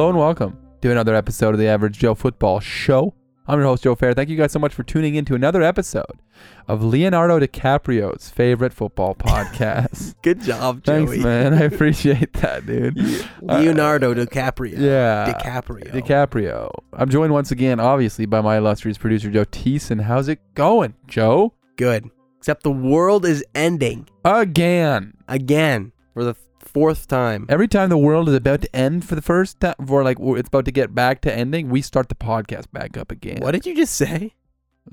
Hello and welcome to another episode of the Average Joe Football Show. I'm your host, Joe Fair. Thank you guys so much for tuning in to another episode of Leonardo DiCaprio's favorite football podcast. Good job, Joey. Thanks, man. I appreciate that, dude. Leonardo DiCaprio. Yeah. DiCaprio. DiCaprio. I'm joined once again, obviously, by my illustrious producer, Joe Teeson. How's it going, Joe? Good. Except the world is ending Again. again for the fourth time. Every time the world is about to end for the first time, for like it's about to get back to ending, we start the podcast back up again. What did you just say?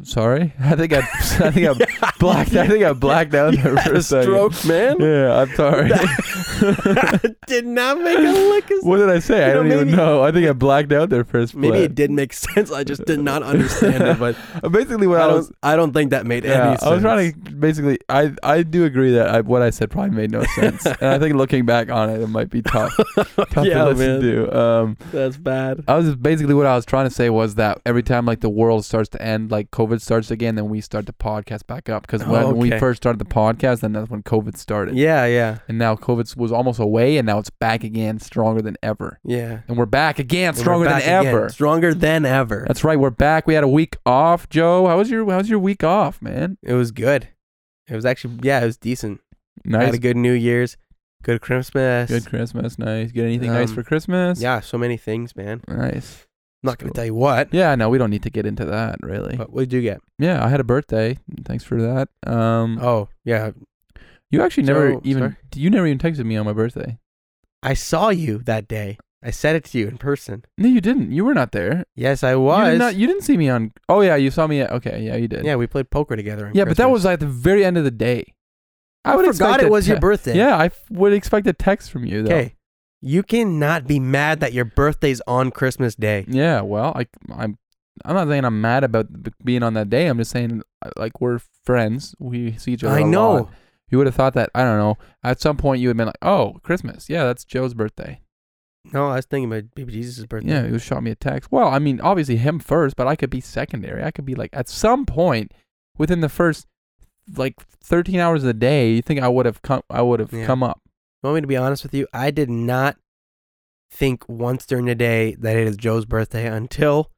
Sorry, I think I, I think I blacked. I think I blacked out there for a a second. stroke, man. Yeah, I'm sorry. did not make a lick of what did I say? I don't even know. I think I blacked out there first. Maybe it did make sense. I just did not understand it. But Basically, what I I, don't. was. I don't think that made Yeah, any sense. I was trying to basically. I I do agree that I, what I said probably made no sense, and I think looking back on it, it might be tough, tough Yeah, to listen man. to. Um, That's bad. I was basically what I was trying to say was that every time like the world starts to end, like COVID starts again, then we start the podcast back up because when we Okay. first started the podcast, then that's when COVID started. Yeah, yeah, And now COVID was almost away, and now it's back again, stronger than ever. yeah. And we're back again, stronger than back again. ever. Stronger than ever. That's right, we're back. We had a week off, Joe. How was your How was your week off, man? It was good. It was actually yeah, it was decent. I Nice, had a good New Year's, good Christmas. good Christmas. Nice. Get anything nice Um, for Christmas? Yeah, so many things, man. Nice. I'm not gonna tell you what, Yeah, no, we don't need to get into that really. but we did you get? Yeah, I had a birthday. Thanks for that. Um, Oh yeah, you actually never so- even sorry? you never even texted me on my birthday. I saw you that day. I said it to you in person. No, you didn't. You were not there. Yes, I You was. did not. You didn't see me on. Oh yeah, you saw me. At, okay, yeah, you did. yeah, we played poker together. on Yeah, but that Christmas. was at the very end of the day. I, would forgot expect it a was your te- birthday. Yeah, I f- would expect a text from you though. Okay. You cannot be mad that your birthday's on Christmas Day. Yeah, well, I, I'm. I'm not saying I'm mad about being on that day. I'm just saying, uh, like, we're friends. We see each other. I know. lot. You would have thought that. I don't know. At some point, you would have been like, "Oh, Christmas. Yeah, that's Joe's birthday." No, I was thinking about baby Jesus' birthday. Yeah, he was shot me a text. Well, I mean, obviously him first, but I could be secondary. I could be like at some point within the first like 13 hours of the day. You think I would have come? I would have Yeah. come up. Want me to be honest with you? I did not think once during the day that it is Joe's birthday until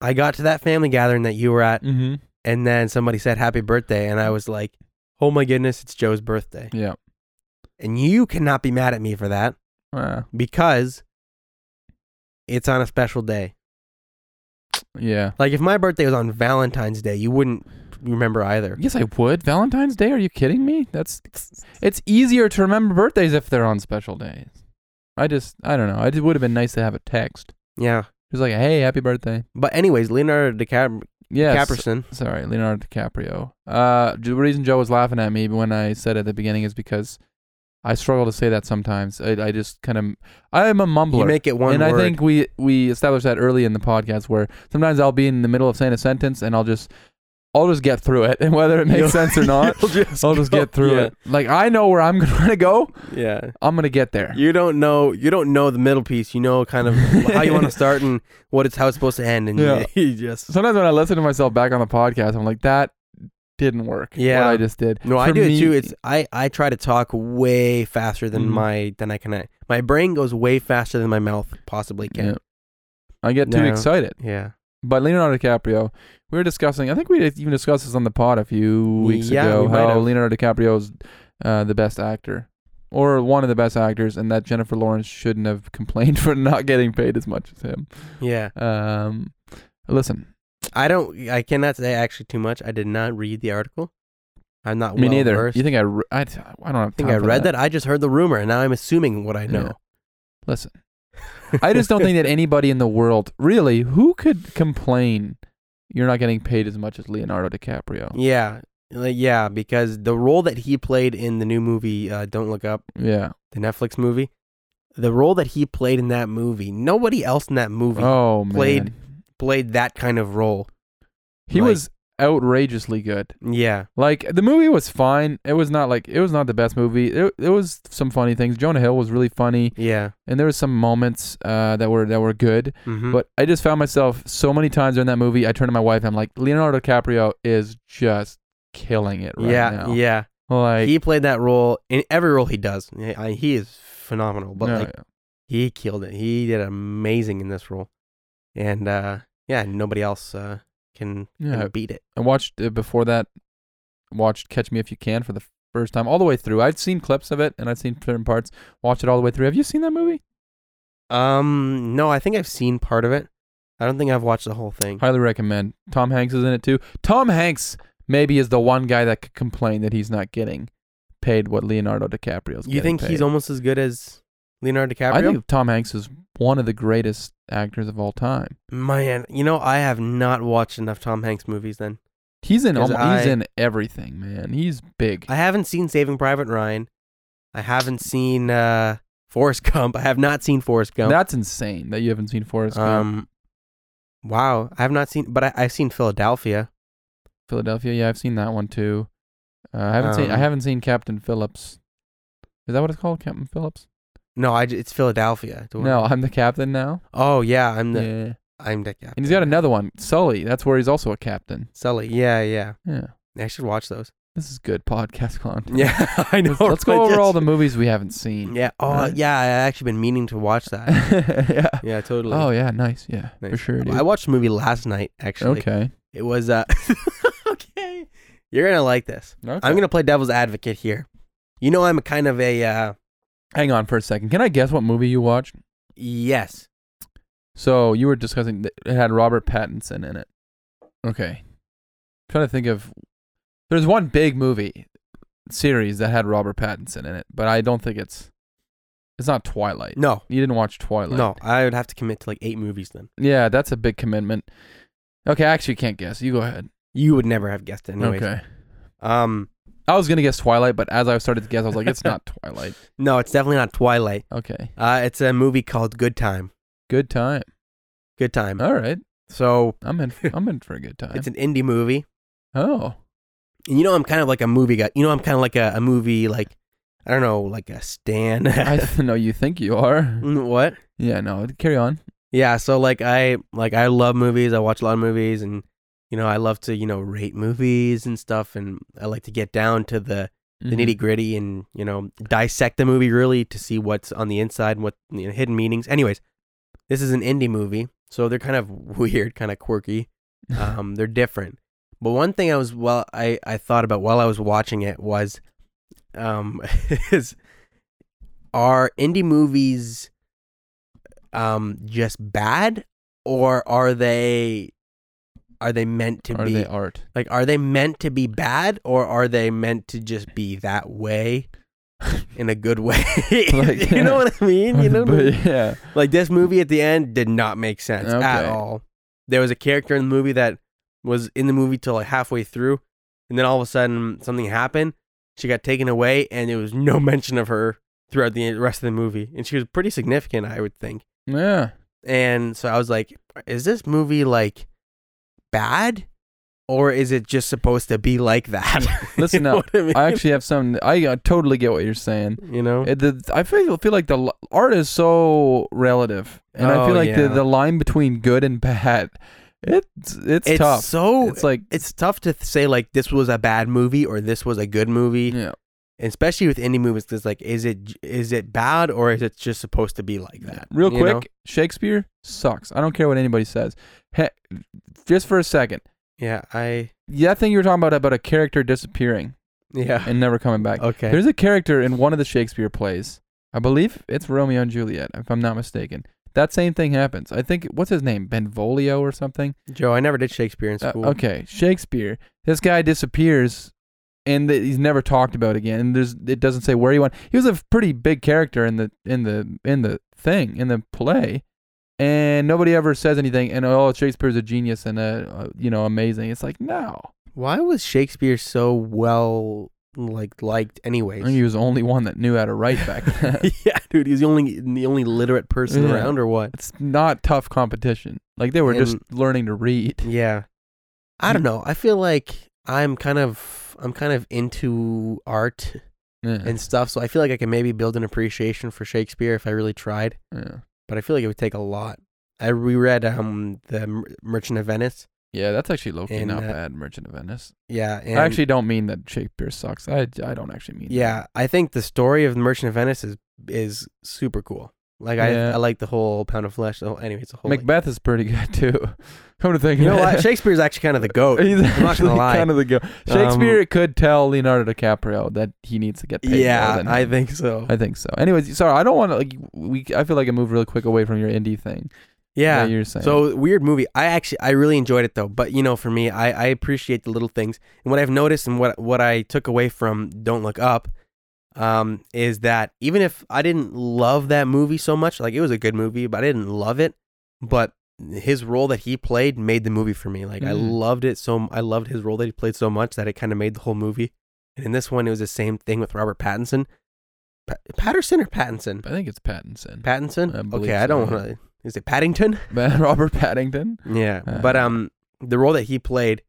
I got to that family gathering that you were at, Mm-hmm. and then somebody said happy birthday, and I was like, oh my goodness, it's Joe's birthday. Yeah. And you cannot be mad at me for that Uh, because it's on a special day. yeah. Like if my birthday was on Valentine's Day, you wouldn't remember either. Yes, I would. Valentine's Day? Are you kidding me? That's it's easier to remember birthdays if they're on special days. I just I don't know. It would have been nice to have a text. Yeah. Just like, hey, happy birthday. But anyways, Leonardo DiCap- Yes. DiCaprison. Sorry, Leonardo DiCaprio. Uh, the reason Joe was laughing at me when I said at the beginning is because I struggle to say that sometimes. I, I just kind of, I am a mumbler. You make it one and word. I think we we established that early in the podcast where sometimes I'll be in the middle of saying a sentence and I'll just I'll just get through it and whether it makes You'll- sense or not just I'll just go- get through yeah. it. Like I know where I'm going to go. Yeah. I'm going to get there. You don't know. You don't know the middle piece. You know kind of how you want to start and what it's how it's supposed to end, and Yeah. you, you just. Sometimes when I listen to myself back on the podcast, I'm like that didn't work. Yeah. What I just did. No, I do me- it too. It's I I try to talk way faster than Mhm. my than I can. My brain goes way faster than my mouth possibly Yeah. can. I get too No. excited. Yeah. But Leonardo DiCaprio, we were discussing. I think we even discussed this on the pod a few weeks Yeah, ago. we How. Leonardo DiCaprio is uh, the best actor, or one of the best actors, and that Jennifer Lawrence shouldn't have complained for not getting paid as much as him. Yeah. Um, listen, I don't. I cannot say actually too much. I did not read the article. I'm not. me well neither. versed. You think I? Re- I, I don't I think I read that. I just heard the rumor, and now I'm assuming what I know. Yeah. Listen, I just don't think that anybody in the world, really, who could complain you're not getting paid as much as Leonardo DiCaprio? Yeah. Like, yeah, because the role that he played in the new movie, uh, Don't Look Up, Yeah. the Netflix movie, the role that he played in that movie, nobody else in that movie Oh man. played- played that kind of role. He like- was outrageously good. Yeah. Like the movie was fine. It was not like it was not the best movie. It it was some funny things. Jonah Hill was really funny, Yeah. and there was some moments uh, that were that were good. Mm-hmm. But I just found myself so many times during that movie. I turned to my wife. And I'm like, Leonardo DiCaprio is just killing it right yeah, now. yeah. Like he played that role in every role he does. I- He is phenomenal. But yeah, like yeah. he killed it. He did amazing in this role, and uh, yeah, nobody else uh, can, can Yeah. beat it. I watched uh, before that. Watched Catch Me If You Can for the first time, all the way through. I'd seen clips of it and I'd seen certain parts. Watched it all the way through. Have you seen that movie? Um, no, I think I've seen part of it. I don't think I've watched the whole thing. Highly recommend. Tom Hanks is in it too. Tom Hanks maybe is the one guy that could complain that he's not getting paid what Leonardo DiCaprio's. You think he's almost as good as Leonardo DiCaprio? I think Tom Hanks is one of the greatest actors of all time. Man, you know, I have not watched enough Tom Hanks movies. Then He's in 'Cause almo- he's in everything, man. He's big. I haven't seen Saving Private Ryan. I haven't seen uh, Forrest Gump. I have not seen Forrest Gump. That's insane that you haven't seen Forrest Gump. um, wow, I have not seen, but I, I've seen Philadelphia. Philadelphia, yeah, I've seen that one too. Uh, I haven't seen I Um, haven't seen Captain Phillips. Is that what it's called, Captain Phillips? No, I it's Philadelphia. No, I'm the captain now. Oh yeah, I'm the yeah, I'm the captain. and he's got another one, Sully. That's where he's also a captain. Sully. Yeah, yeah. Yeah, I should watch those. this is good podcast content. Yeah, I know. Let's, let's go right? over all the movies we haven't seen. Yeah. Oh, Right. yeah. I actually been meaning to watch that. yeah. yeah, totally. Oh yeah, nice. Yeah, for Nice. sure, dude. I watched a movie last night. Actually, okay. it was uh. okay, you're gonna like this. I'm gonna play devil's advocate here. You know, I'm a kind of a uh. Hang on for a second. Can I guess what movie you watched? Yes. So you were discussing that it had Robert Pattinson in it. Okay. trying to think of there's one big movie series that had Robert Pattinson in it, but I don't think it's it's not Twilight. No. You didn't watch Twilight. No. I would have to commit to like eight movies then. Yeah, that's a big commitment. Okay, I actually can't guess. You go ahead. You would never have guessed it anyways. Okay. Um. I was gonna guess Twilight, but as I started to guess, I was like, it's not Twilight. No, it's definitely not Twilight. Okay. Uh, it's a movie called Good Time. Good time. Good Time. All right. So I'm in I'm in for a good time. it's an indie movie. oh. And you know, I'm kind of like a movie guy. You know, I'm kind of like a, a movie, like, I don't know, like a Stan. I know you think you are. Mm, what? Yeah, no, carry on. Yeah, so like I like I love movies. I watch a lot of movies, and you know I love to you know rate movies and stuff, and I like to get down to the the Mhm. nitty gritty and you know dissect the movie really to see what's on the inside and what you know, hidden meanings. Anyways, this is an indie movie, so they're kind of weird, kind of quirky. Um, they're different. But one thing I was well, I I thought about while I was watching it was, um, is are indie movies, um, just bad, or are they, are they meant to Are be they art? like are they meant to be bad or are they meant to just be that way in a good way Like- you know what i mean you know what I mean? But, yeah. like this movie at the end did not make sense at all there was a character in the movie that was in the movie till like halfway through and then all of a sudden something happened she got taken away and there was no mention of her throughout the rest of the movie and she was pretty significant i would think Yeah. and so I was like, is this movie like bad? Or is it just supposed to be like that? Listen up. I, mean? I actually have some. I uh, totally get what you're saying. you know? It, the, I feel feel like the art is so relative, and I Oh, feel like the, yeah. the line between good and bad, it's it's, it's tough. so it's like it's tough to say like this was a bad movie or this was a good movie, yeah. especially with indie movies. Because like, is it is it bad or is it just supposed to be like that? Real quick, know? Shakespeare sucks. I don't care what anybody says. He, just for a second, Yeah, I that thing you were talking about about a character disappearing yeah. and never coming back. okay. There's a character in one of the Shakespeare plays. I believe it's Romeo and Juliet, if I'm not mistaken. That same thing happens. I think what's his name, Benvolio or something. Joe, I never did Shakespeare in Uh, school. okay, Shakespeare. This guy disappears, and th- he's never talked about again. And there's it doesn't say where he went. He was a pretty big character in the in the in the thing in the play, and nobody ever says anything. And oh, Shakespeare's a genius and a uh, you know amazing. It's like no, Why was Shakespeare so well like liked anyways? I think he was the only one that knew how to write back then. yeah, dude, he's the only the only literate person Yeah. around, or what? it's not tough competition. Like they were just learning to read. Yeah, I don't know. I feel like I'm kind of I'm kind of into art Yeah. and stuff, so I feel like I can maybe build an appreciation for Shakespeare if I really tried. yeah. But I feel like it would take a lot. I reread um the Merchant of Venice. Yeah, that's actually low key And, not uh, bad. Merchant of Venice. Yeah, and I actually don't mean that Shakespeare sucks. I, I don't actually mean. yeah, I think the story of the Merchant of Venice is is super cool. Like Yeah. I, I like the whole pound of flesh. So anyway, it's a whole. Macbeth is pretty good too. Come to think you know of what? it. Shakespeare's actually kind of the goat. He's I'm not actually gonna lie. kind of the go. Um, Shakespeare could tell Leonardo DiCaprio that he needs to get paid. more yeah, than I him. think so. I think so. Anyways, sorry, I don't want to like we. I feel like I moved really quick away from your indie thing. yeah. that you're saying. So weird movie. I actually I really enjoyed it though. But you know, for me, I, I appreciate the little things. And what I've noticed and what what I took away from Don't Look Up, um, is that even if I didn't love that movie so much, like it was a good movie, but I didn't love it. But his role that he played made the movie for me. Like I Mhm. loved it so I loved his role that he played so much that it kind of made the whole movie. And in this one, it was the same thing with Robert Pattinson. Pa- Patterson or Pattinson? I think it's Pattinson. Pattinson. I okay, I don't so, want to. Is it Paddington? Robert Paddington. Yeah, Uh, but um, the role that he played,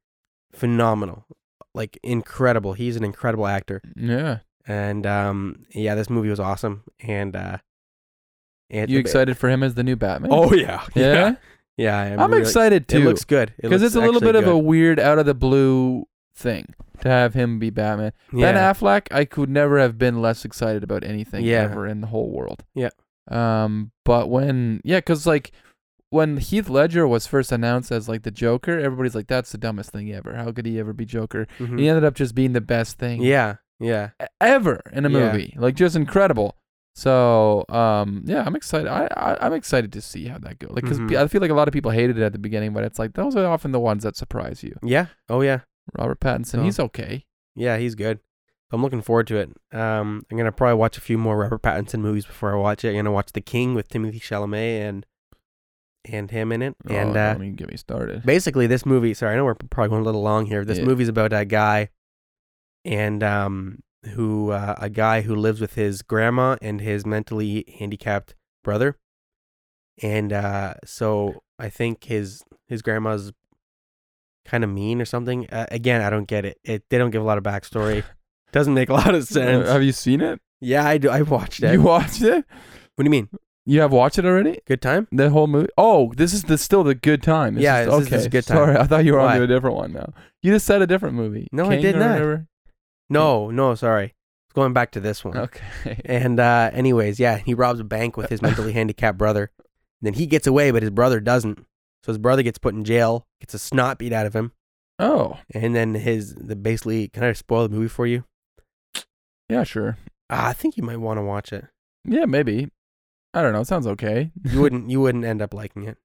phenomenal, like incredible. He's an incredible actor, Yeah. And um, yeah, this movie was awesome. And uh, and You excited for him as the new Batman? Oh yeah, yeah. yeah. I'm, I'm really- excited It too. looks good because it's a little bit of a weird out of the blue thing to have him be Batman. yeah. Ben Affleck, I could never have been less excited about anything Yeah. ever in the whole world. Yeah. Um, but when yeah, because like when Heath Ledger was first announced as like the Joker, everybody's like, "That's the dumbest thing ever. How could he ever be Joker?" Mhm. He ended up just being the best thing yeah, yeah, ever in a Yeah. movie. Like just incredible. So um, yeah, I'm excited. I, I I'm excited to see how that goes. Like because Mhm. I feel like a lot of people hated it at the beginning, but it's like those are often the ones that surprise you. yeah. Oh yeah, Robert Pattinson, Oh. he's okay. yeah. He's good. I'm looking forward to it. Um, I'm gonna probably watch a few more Robert Pattinson movies before I watch it. I'm gonna watch The King with Timothy Chalamet and and him in it. And oh, uh, don't even get me started. basically this movie sorry i know we're probably going a little long here this Yeah. movie's about a guy and um who uh, a guy who lives with his grandma and his mentally handicapped brother and uh so i think his his grandma's kind of mean or something uh, again i don't get it it they don't give a lot of backstory doesn't make a lot of sense have you seen it? yeah i do i watched it You watched it? what do you mean You have watched it already? good time The whole movie? Oh, this is the still the good time. This Yeah, is, this okay. is good time. Sorry, I thought you were on to a different one now. You just said a different movie. No, I did not. whatever? No no sorry going back to this one Okay. And uh, anyways, yeah, he robs a bank with his mentally handicapped brother. then he gets away, but his brother doesn't. So his brother gets put in jail, gets a snot beat out of him, Oh, and then his the basically can I spoil the movie for you? yeah, sure. Ah, I think you might want to watch it. Yeah, maybe. I don't know. It sounds okay. You wouldn't you wouldn't end up liking it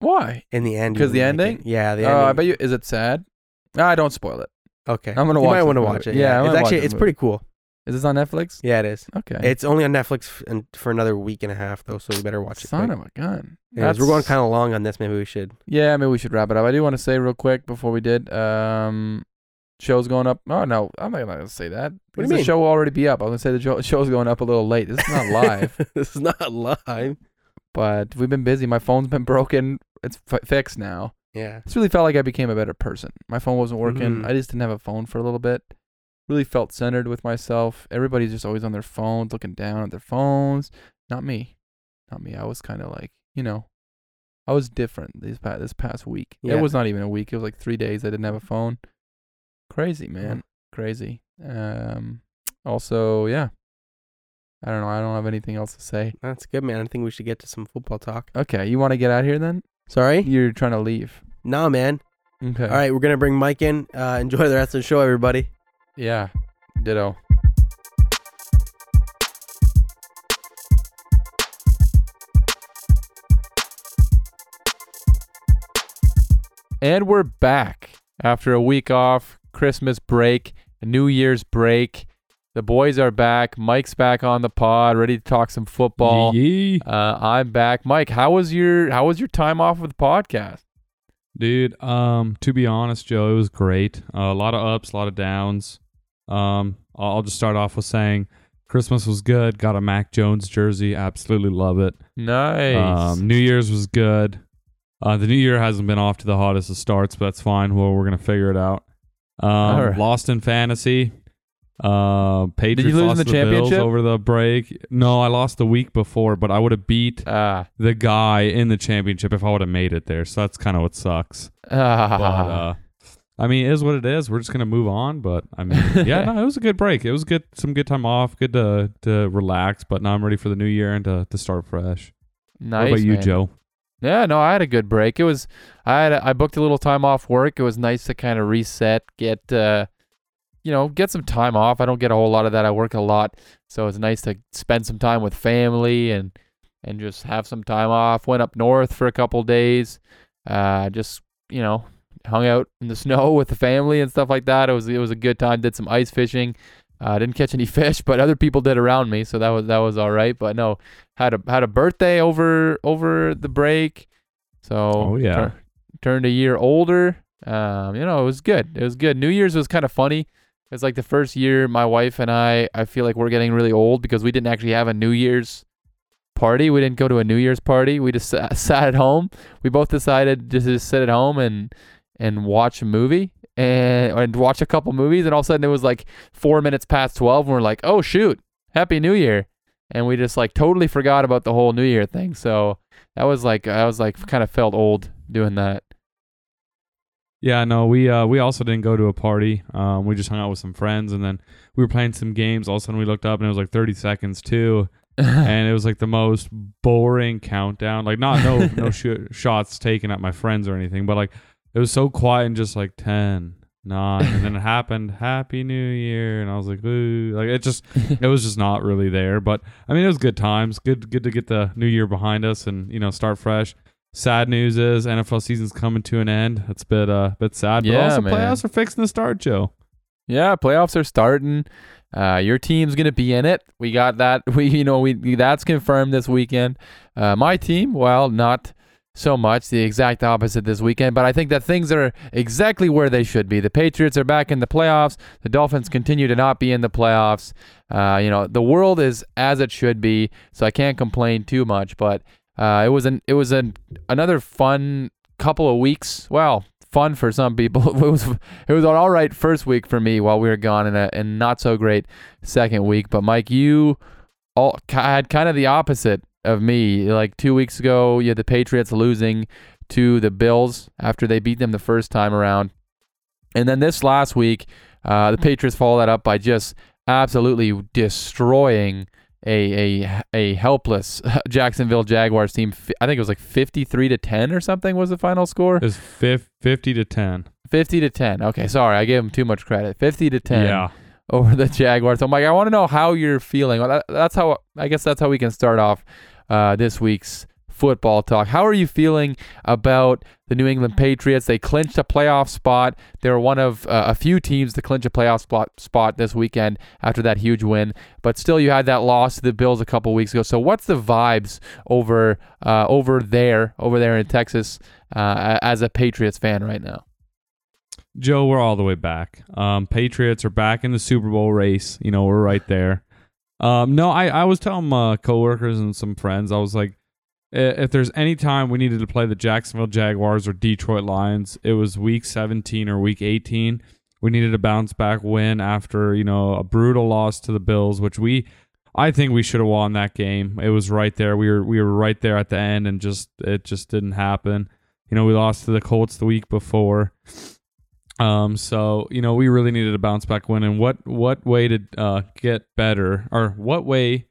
Why? in the end. Because the like ending? it. Yeah, the Oh, I ending. bet you. Is it sad? Ah, don't spoil it. Okay, I'm gonna you watch might want to watch it. Yeah, Yeah, it's actually it's pretty cool. Is this on Netflix? Yeah, it is. Okay. It's only on Netflix f- and for another week and a half though, so you better watch it. Son of a gun. Anyways, we're going kind of long on this. Maybe we should. Yeah, maybe we should wrap it up. I do want to say real quick before we did. Um, show's going up. Oh no, I'm not gonna say that. What do you Because the show will already be up. I'm gonna say the show, show's going up a little late. This is not live, this is not live. but we've been busy. My phone's been broken. It's fi fixed now. Yeah. This really felt like I became a better person. My phone wasn't working. Mhm. I just didn't have a phone for a little bit. Really felt centered with myself. Everybody's just always on their phones, looking down at their phones. Not me. Not me. I was kind of like, you know, I was different this past this past week. Yeah. It was not even a week. It was like three days. I didn't have a phone. Crazy, man. Crazy. Um. Also, yeah. I don't know. I don't have anything else to say. That's good, man. I think we should get to some football talk. Okay, you want to get out here then? Sorry? You're trying to leave. No, man. Okay. All right, we're gonna bring Mike in. Uh, enjoy the rest of the show, everybody. Yeah. Ditto. And we're back after a week off, Christmas break, New Year's break. The boys are back. Mike's back on the pod, ready to talk some football. Uh, I'm back. Mike, how was your how was your time off with the podcast? Dude, um, to be honest, Joe, it was great. Uh, a lot of ups, a lot of downs. Um, I'll just start off with saying Christmas was good. Got a Mac Jones jersey. Absolutely love it. Nice. Um, New Year's was good. Uh, the New Year hasn't been off to the hottest of starts, but that's fine. Well, we're gonna figure it out. Um, Alright. lost in fantasy. Uh, Patriots lose in lost the Bills championship? over the break. No, I lost the week before, but I would have beat ah. the guy in the championship if I would have made it there. So that's kind of what sucks. Ah. But uh, I mean, it is what it is. We're just gonna move on. But I mean, yeah, no, it was a good break. It was good, some good time off, good to to relax. But now I'm ready for the new year and to to start fresh. Nice. what about you, man. Joe? Yeah, no, I had a good break. It was I had a, I booked a little time off work. It was nice to kind of reset, get uh you know, get some time off. I don't get a whole lot of that. I work a lot, so it's nice to spend some time with family and and just have some time off. Went up north for a couple days. Uh just, you know, hung out in the snow with the family and stuff like that. It was it was a good time. Did some ice fishing. uh, didn't catch any fish, but other people did around me, so that was that was all right. But no, had a had a birthday over over the break, so Oh, yeah. tur- turned a year older. Um, you know, it was good. It was good. New Year's was kind of funny. It's like the first year my wife and I, I feel like we're getting really old because we didn't actually have a New Year's party. We didn't go to a New Year's party. We just sat, at home. We both decided to just sit at home and and watch a movie and and watch a couple movies. And all of a sudden it was like four minutes past twelve, and we're like, oh shoot, Happy New Year, and we just like totally forgot about the whole New Year thing. So that was like I was like kind of felt old doing that. Yeah, no, we uh we also didn't go to a party. Um, we just hung out with some friends, and then we were playing some games. All of a sudden, we looked up, and it was like 30 seconds too, and it was like the most boring countdown. Like not no no sh- shots taken at my friends or anything, but like it was so quiet and just like 10, 9, and then it happened. Happy New Year, and I was like, ooh, like it just it was just not really there. But I mean, it was good times. Good good to get the new year behind us and you know start fresh. Sad news is NFL season's coming to an end. It's a bit uh bit sad, but Yeah, also man. playoffs are fixing to start, Joe. Yeah, playoffs are starting. Uh, your team's gonna be in it. We got that. We you know we that's confirmed this weekend. Uh, my team, well, not so much. The exact opposite this weekend. But I think that things are exactly where they should be. The Patriots are back in the playoffs. The Dolphins continue to not be in the playoffs. Uh, you know the world is as it should be. So I can't complain too much. But uh, it was an it was an another fun couple of weeks. Well, fun for some people. It was it was an all right first week for me while we were gone, and a and not so great second week. But Mike, you all had kind of the opposite of me. Like two weeks ago, you had the Patriots losing to the Bills after they beat them the first time around, and then this last week, uh, the Patriots followed that up by just absolutely destroying. A, a a helpless Jacksonville Jaguars team. I think it was like 53 to 10 or something was the final score. It was 50 to 10. 50 to 10. Okay, sorry. I gave him too much credit. 50 to 10 Yeah. over the Jaguars. So, Mike, I want to know how you're feeling. Well, that, that's how I guess that's how we can start off uh, this week's football talk. How are you feeling about the New England Patriots? They clinched a playoff spot. They're one of uh, a few teams to clinch a playoff spot, spot this weekend after that huge win. But still, you had that loss to the Bills a couple weeks ago. So, what's the vibes over uh, over there, over there in Texas, uh, as a Patriots fan right now? Joe, we're all the way back. Um, Patriots are back in the Super Bowl race. You know, we're right there. Um, no, I, I was telling my coworkers and some friends, I was like, if there's any time we needed to play the Jacksonville Jaguars or Detroit Lions, it was week 17 or week 18. We needed a bounce back win after, you know, a brutal loss to the Bills, which we I think we should have won that game. It was right there. We were we were right there at the end and just it just didn't happen. You know, we lost to the Colts the week before. Um, so you know, we really needed a bounce back win. And what what way to uh, get better, or what way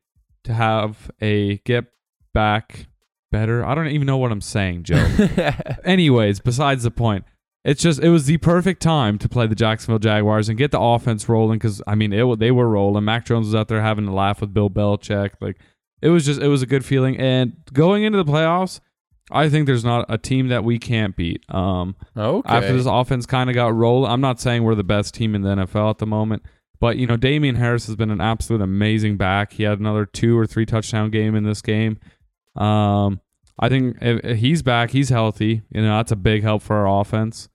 to have a get back better? I don't even know what I'm saying, Joe. Anyways, besides the point, it's just it was the perfect time to play the Jacksonville Jaguars and get the offense rolling because I mean it they were rolling. Mac Jones was out there having a laugh with Bill Belichick. Like it was just it was a good feeling. And going into the playoffs, I think there's not a team that we can't beat. Um, okay. after this offense kind of got rolling. I'm not saying we're the best team in the NFL at the moment, but you know, Damien Harris has been an absolute amazing back. He had another two or three touchdown game in this game. Um, I think if if he's back, he's healthy. You know, that's a big help for our offense.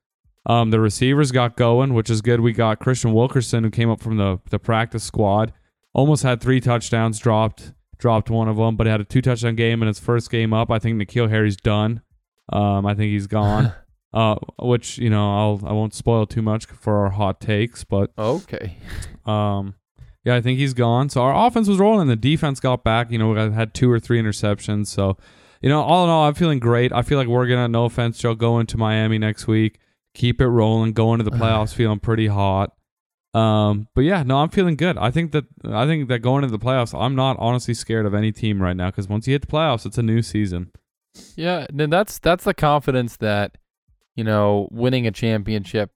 Um, the receivers got going, which is good. We got Kristian Wilkerson, who came up from the the practice squad, almost had three touchdowns, dropped dropped one of them, but he had a two touchdown game in his first game up. I think N'Keal Harry's done. Um, I think he's gone. uh, which you know I'll I won't spoil too much for our hot takes, but okay. um, yeah, I think he's gone. So our offense was rolling. The defense got back. You know, we had two or three interceptions. So, you know, all in all, I'm feeling great. I feel like we're gonna, no offense, Joe, go into Miami next week, keep it rolling, go into the playoffs feeling pretty hot. Um, but yeah, no, I'm feeling good. I think that I think that going into the playoffs, I'm not honestly scared of any team right now because once you hit the playoffs, it's a new season. Yeah, then that's that's the confidence that you know winning a championship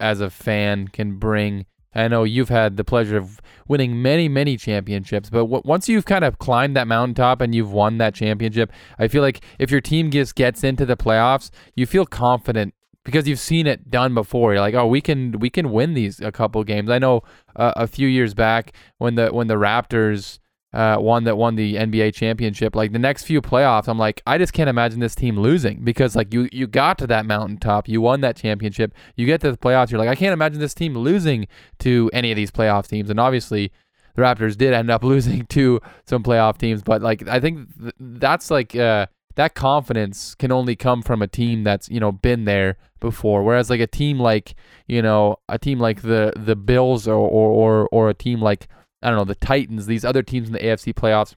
as a fan can bring. I know you've had the pleasure of winning many, many championships, but w- once you've kind of climbed that mountaintop and you've won that championship, I feel like if your team just gets into the playoffs, you feel confident because you've seen it done before. You're like, oh, we can we can win these a couple games. I know uh, a few years back when the when the Raptors uh, one that won the NBA championship. Like the next few playoffs, I'm like, I just can't imagine this team losing because like you you got to that mountaintop, you won that championship, you get to the playoffs, you're like, I can't imagine this team losing to any of these playoff teams. And obviously, the Raptors did end up losing to some playoff teams, but like I think th- that's like uh, that confidence can only come from a team that's you know been there before. Whereas like a team like you know a team like the the Bills or or or, or a team like I don't know, the Titans, these other teams in the AFC playoffs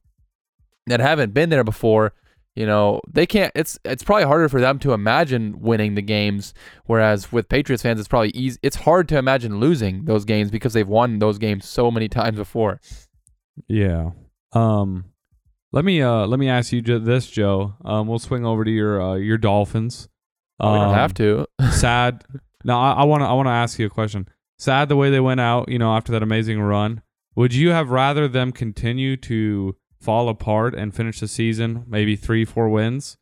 that haven't been there before, you know, they can't it's it's probably harder for them to imagine winning the games whereas with Patriots fans it's probably easy it's hard to imagine losing those games because they've won those games so many times before. Yeah. Um let me uh let me ask you this, Joe. Um we'll swing over to your uh, your Dolphins. we don't Um, have to. sad. No, I want to I want to ask you a question. Sad the way they went out, you know, after that amazing run. Would you have rather them continue to fall apart and finish the season maybe 3 4 wins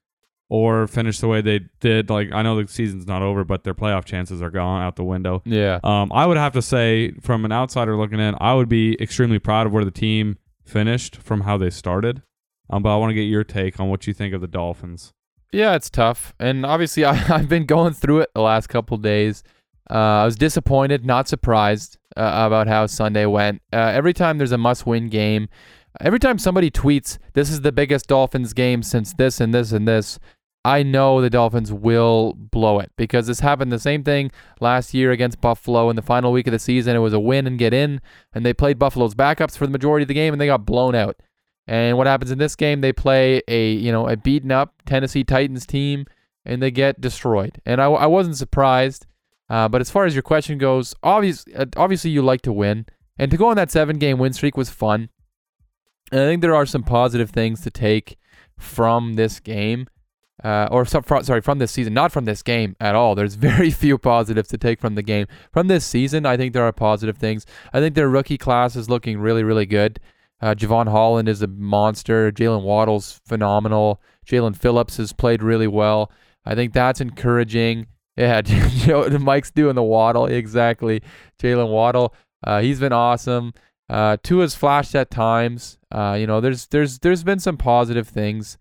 or finish the way they did like I know the season's not over but their playoff chances are gone out the window. Yeah. Um, I would have to say, from an outsider looking in, I would be extremely proud of where the team finished from how they started. Um, but I want to get your take on what you think of the Dolphins. Yeah, it's tough. And obviously, I, I've been going through it the last couple days. Uh, I was disappointed, not surprised uh, about how Sunday went. Uh, every time there's a must win game, every time somebody tweets, this is the biggest Dolphins game since this and this and this, I know the Dolphins will blow it because this happened the same thing last year against Buffalo in the final week of the season. It was a win and get in, and they played Buffalo's backups for the majority of the game and they got blown out. And what happens in this game? They play a you know a beaten up Tennessee Titans team and they get destroyed. And I, I wasn't surprised. Uh, but as far as your question goes, obvious, uh, obviously you like to win, and to go on that seven game win streak was fun. And I think there are some positive things to take from this game, uh, or sorry, from this season, not from this game at all. There's very few positives to take from the game. From this season, I think there are positive things. I think their rookie class is looking really, really good. Uh, Jevon Holland is a monster. Jalen Waddle's phenomenal. Jaelan Phillips has played really well. I think that's encouraging. Yeah, Joe, Mike's doing the Waddle exactly. Jalen Waddle, uh, he's been awesome. Uh, Tua's flashed at times. Uh, you know, there's there's there's been some positive things,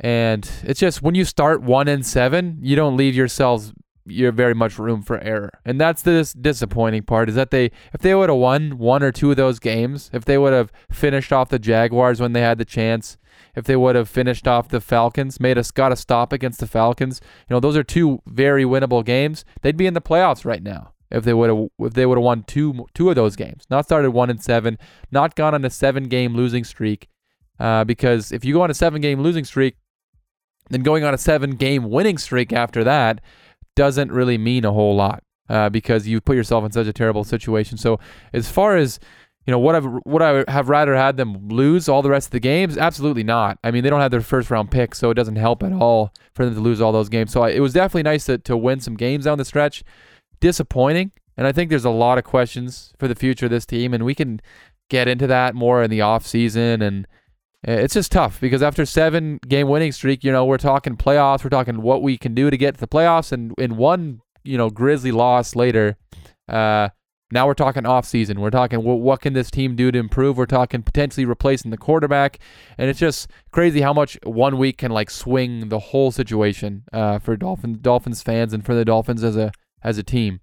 and it's just when you start one and seven, you don't leave yourselves you're very much room for error, and that's the dis- disappointing part. Is that they if they would have won one or two of those games, if they would have finished off the Jaguars when they had the chance, if they would have finished off the Falcons, made us got a stop against the Falcons. You know, those are two very winnable games. They'd be in the playoffs right now if they would have if they would have won two two of those games. Not started one and seven, not gone on a seven game losing streak. Uh, because if you go on a seven game losing streak, then going on a seven game winning streak after that doesn't really mean a whole lot. Uh, because you put yourself in such a terrible situation. So as far as you know, what I've what I have rather had them lose all the rest of the games? Absolutely not. I mean, they don't have their first round pick, so it doesn't help at all for them to lose all those games. So I, it was definitely nice to, to win some games down the stretch. Disappointing, and I think there's a lot of questions for the future of this team, and we can get into that more in the off season. And it's just tough because after seven game winning streak, you know, we're talking playoffs, we're talking what we can do to get to the playoffs, and in one you know Grisly loss later. Uh, now we're talking off season. We're talking what, what can this team do to improve? We're talking potentially replacing the quarterback, and it's just crazy how much one week can like swing the whole situation uh, for Dolphins Dolphins fans and for the Dolphins as a as a team.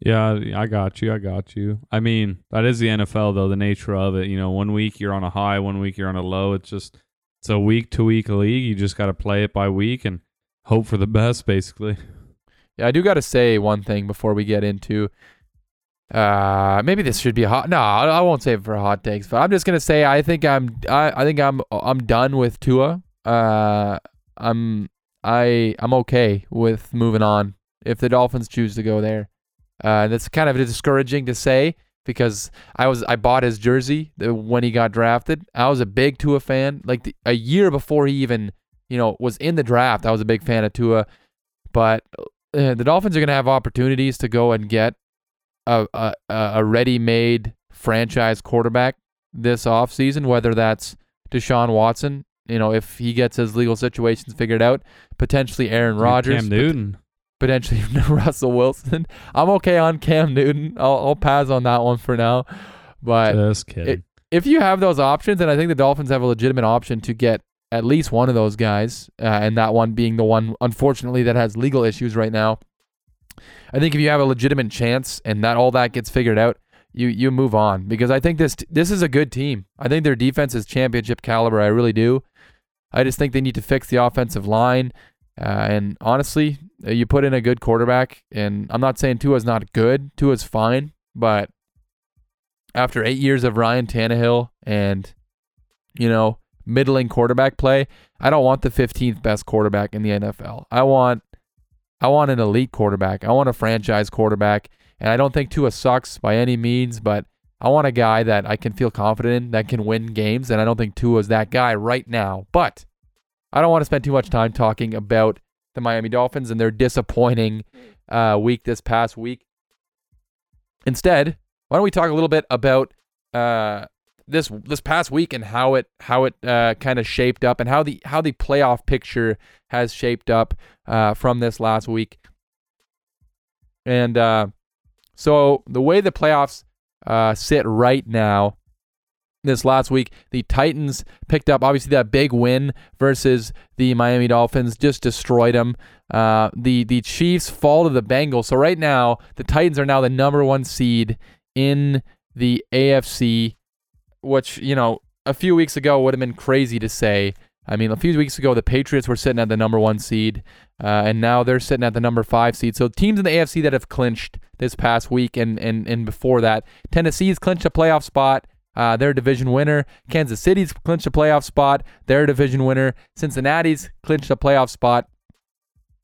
Yeah, I got you. I got you. I mean, that is the NFL though, the nature of it. You know, one week you're on a high, one week you're on a low. It's just it's a week to week league. You just got to play it by week and hope for the best basically. Yeah, I do got to say one thing before we get into. Uh, maybe this should be a hot. No, I won't save it for hot takes. But I'm just gonna say I think I'm. I, I think I'm. I'm done with Tua. Uh, I'm. I. I'm okay with moving on if the Dolphins choose to go there. Uh, that's kind of discouraging to say because I was I bought his jersey when he got drafted. I was a big Tua fan. Like the, a year before he even you know was in the draft, I was a big fan of Tua. But uh, the Dolphins are to have opportunities to go and get a a, a ready-made franchise quarterback this offseason, whether that's Deshaun Watson, you know, if he gets his legal situations figured out, potentially Aaron Rodgers, Cam Newton. potentially Russell Wilson. I'm okay on Cam Newton. I'll, I'll pass on that one for now. But Just kidding. it- if you have those options, and I think the Dolphins have a legitimate option to get at least one of those guys, uh, and that one being the one, unfortunately, that has legal issues right now. I think if you have a legitimate chance and that all that gets figured out, you you move on because I think this this is a good team. I think their defense is championship caliber. I really do. I just think they need to fix the offensive line. Uh, and honestly, uh, you put in a good quarterback, and I'm not saying Tua's not good. Tua's fine, but after eight years of Ryan Tannehill and you know middling quarterback play, I don't want the 15th best quarterback in the NFL. I want I want an elite quarterback. I want a franchise quarterback, and I don't think Tua sucks by any means, but I want a guy that I can feel confident in that can win games, and I don't think Tua is that guy right now. But I don't want to spend too much time talking about the Miami Dolphins and their disappointing uh, week this past week. Instead, why don't we talk a little bit about uh, this this past week and how it how it uh, kind of shaped up and how the how the playoff picture has shaped up uh, from this last week. And uh, so the way the playoffs uh, sit right now, this last week, the Titans picked up obviously that big win versus the Miami Dolphins, just destroyed them. Uh, the the Chiefs fall to the Bengals. So right now, the Titans are now the number one seed in the AFC, which you know a few weeks ago would have been crazy to say. I mean, a few weeks ago, the Patriots were sitting at the number one seed, uh, and now they're sitting at the number five seed. So teams in the AFC that have clinched this past week and and, and before that, Tennessee's clinched a playoff spot. Uh, they're a division winner. Kansas City's clinched a playoff spot. They're a division winner. Cincinnati's clinched a playoff spot.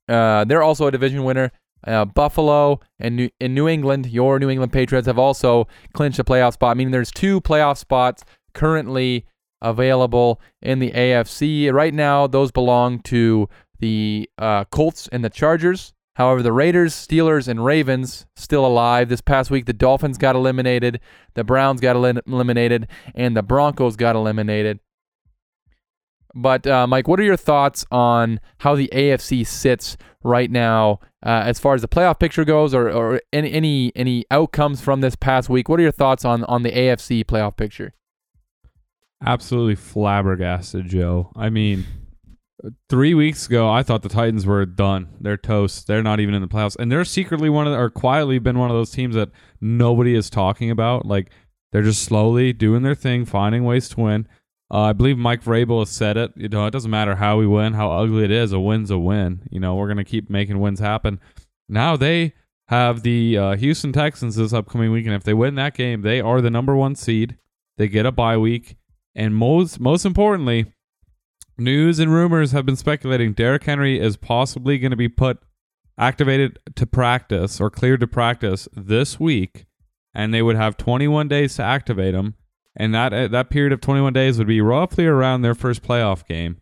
Uh, they're also a division winner. Uh, Buffalo and New, in New England, your New England Patriots have also clinched a playoff spot, meaning there's two playoff spots currently available in the AFC. Right now, those belong to the uh, Colts and the Chargers. However, the Raiders, Steelers, and Ravens still alive. This past week, the Dolphins got eliminated, the Browns got elim- eliminated, and the Broncos got eliminated. But uh, Mike, what are your thoughts on how the AFC sits right now, uh, as far as the playoff picture goes, or, or any any any outcomes from this past week? What are your thoughts on on the AFC playoff picture? Absolutely flabbergasted, Joe. I mean, three weeks ago, I thought the Titans were done. They're toast. They're not even in the playoffs, and they're secretly one of, the, or quietly been one of those teams that nobody is talking about. Like they're just slowly doing their thing, finding ways to win. Uh, I believe Mike Vrabel has said it. You know, it doesn't matter how we win, how ugly it is. A win's a win. You know, we're gonna keep making wins happen. Now they have the uh, Houston Texans this upcoming week, and if they win that game, they are the number one seed. They get a bye week, and most most importantly, news and rumors have been speculating Derrick Henry is possibly going to be put activated to practice or cleared to practice this week, and they would have 21 days to activate him, and that uh, that period of 21 days would be roughly around their first playoff game.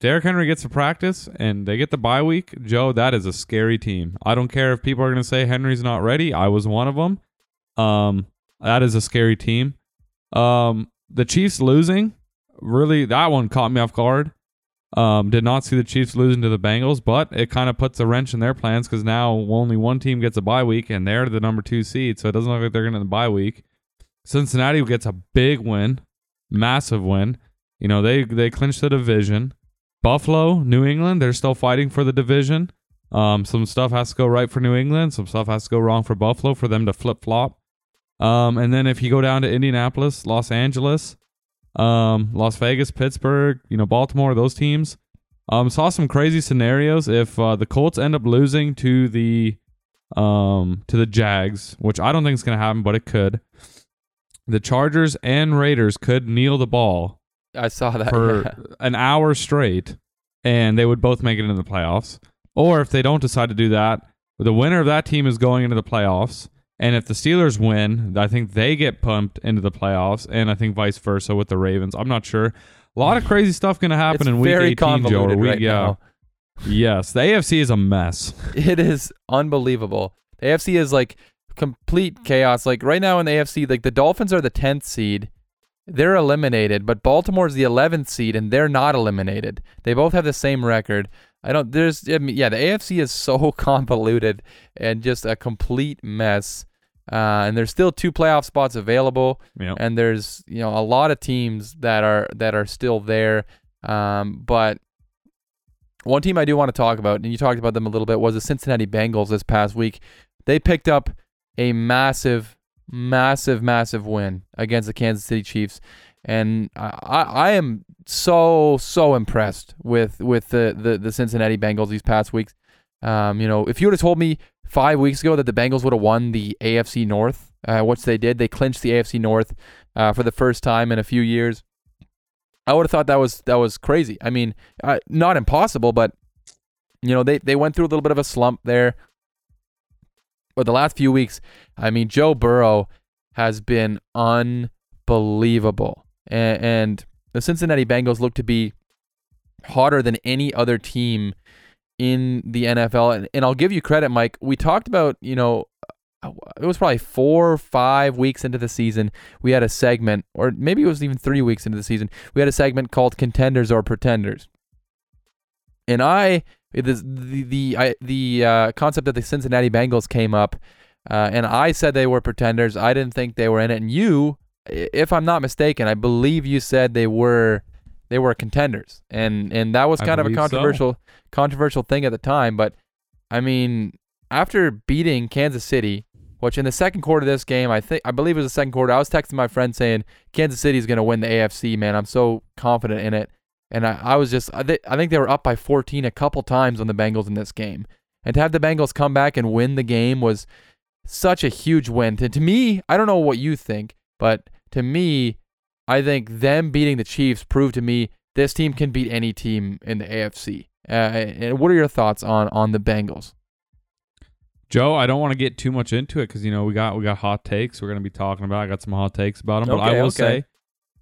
Derrick Henry gets to practice and they get the bye week. Joe, that is a scary team. I don't care if people are going to say Henry's not ready. I was one of them. Um, that is a scary team. Um, the Chiefs losing, really, that one caught me off guard. Um, did not see the Chiefs losing to the Bengals, but it kind of puts a wrench in their plans because now only one team gets a bye week and they're the number two seed, so it doesn't look like they're going to the bye week. Cincinnati gets a big win, massive win. You know they they clinched the division. Buffalo, New England, they're still fighting for the division. Um, some stuff has to go right for New England. Some stuff has to go wrong for Buffalo for them to flip flop. Um, and then if you go down to Indianapolis, Los Angeles, um, Las Vegas, Pittsburgh, you know, Baltimore, those teams. Um, saw some crazy scenarios. If uh, the Colts end up losing to the um to the Jags, which I don't think is going to happen, but it could. The Chargers and Raiders could kneel the ball I saw that. for yeah. an hour straight, and they would both make it into the playoffs. Or if they don't decide to do that, the winner of that team is going into the playoffs. And if the Steelers win, I think they get pumped into the playoffs, and I think vice versa with the Ravens. I'm not sure. A lot of crazy stuff going to happen it's in week very 18, Joe. or convoluted week- right yeah. now. Yes, the AFC is a mess. It is unbelievable. The AFC is like complete chaos. Like right now in the AFC, like the Dolphins are the 10th seed. They're eliminated, but Baltimore's the 11th seed and they're not eliminated. They both have the same record. I don't there's I mean, yeah, the AFC is so convoluted and just a complete mess. Uh, and there's still two playoff spots available Yeah. and there's you know a lot of teams that are that are still there um, but one team I do want to talk about, and you talked about them a little bit, was the Cincinnati Bengals this past week. They picked up a massive, massive, massive win against the Kansas City Chiefs, and I, I am so so impressed with with the, the the Cincinnati Bengals these past weeks. Um, you know, if you would have told me five weeks ago that the Bengals would have won the AFC North, uh, which they did, they clinched the AFC North uh, for the first time in a few years. I would have thought that was that was crazy. I mean, uh, not impossible, but you know they they went through a little bit of a slump there. But the last few weeks, I mean, Joe Burrow has been unbelievable, and, and the Cincinnati Bengals look to be hotter than any other team in the NFL. And, and I'll give you credit, Mike. We talked about you know uh, it was probably four or five weeks into the season. We had a segment, or maybe it was even three weeks into the season. We had a segment called "Contenders or Pretenders," and I the the the, I, the uh, concept that the Cincinnati Bengals came up, uh, and I said they were pretenders. I didn't think they were in it, and you, if I'm not mistaken, I believe you said they were they were contenders, and and that was I kind of a believe so. controversial controversial thing at the time. But I mean, after beating Kansas City, which in the second quarter of this game, I think I believe it was the second quarter, I was texting my friend saying Kansas City is going to win the AFC. Man, I'm so confident in it, and I, I was just I, th- I think they were up by 14 a couple times on the Bengals in this game, and to have the Bengals come back and win the game was such a huge win. To, to me, I don't know what you think, but to me, I think them beating the Chiefs proved to me this team can beat any team in the AFC. Uh, and what are your thoughts on on the Bengals? Joe, I don't want to get too much into it because you know we got we got hot takes we're gonna be talking about. I got some hot takes about them, but I will okay. say,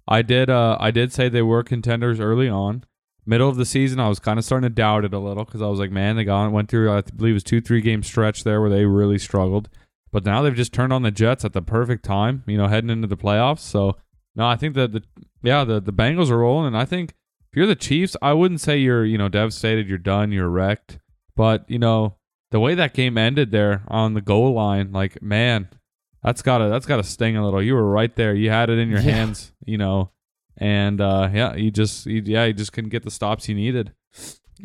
I did uh I did say they were contenders early on. Middle of the season, I was kind of starting to doubt it a little because I was like, man, they got went through I believe it was two three game stretch there where they really struggled, but now they've just turned on the Jets at the perfect time, you know, heading into the playoffs. So no, I think that the yeah the the Bengals are rolling, and I think if you're the Chiefs, I wouldn't say you're you know devastated, you're done, you're wrecked, but you know the way that game ended there on the goal line, like man, that's gotta that's gotta sting a little. You were right there. You had it in your Yeah. hands, you know, and uh, yeah, you just you, yeah you just couldn't get the stops you needed.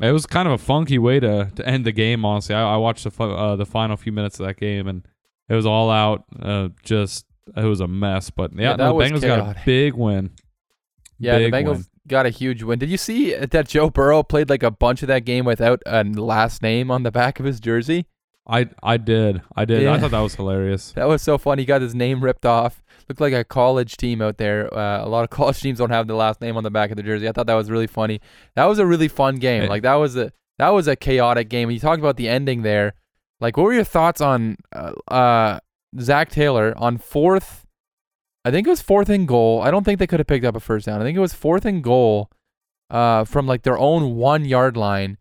It was kind of a funky way to, to end the game. Honestly, I, I watched the uh, the final few minutes of that game, and it was all out. Uh, just it was a mess. But yeah, Yeah, that no, was Bengals got a big win. Yeah, Big the Bengals win. got a huge win. Did you see that Joe Burrow played like a bunch of that game without a last name on the back of his jersey? I I did I did Yeah. I thought that was hilarious. That was so funny. He got his name ripped off. Looked like a college team out there. Uh, a lot of college teams don't have the last name on the back of the jersey. I thought that was really funny. That was a really fun game. Like that was a that was a chaotic game. You talked about the ending there. Like, what were your thoughts on uh, uh, Zac Taylor on fourth? I think it was fourth and goal. I don't think they could have picked up a first down. I think it was fourth and goal uh, from like their own one yard line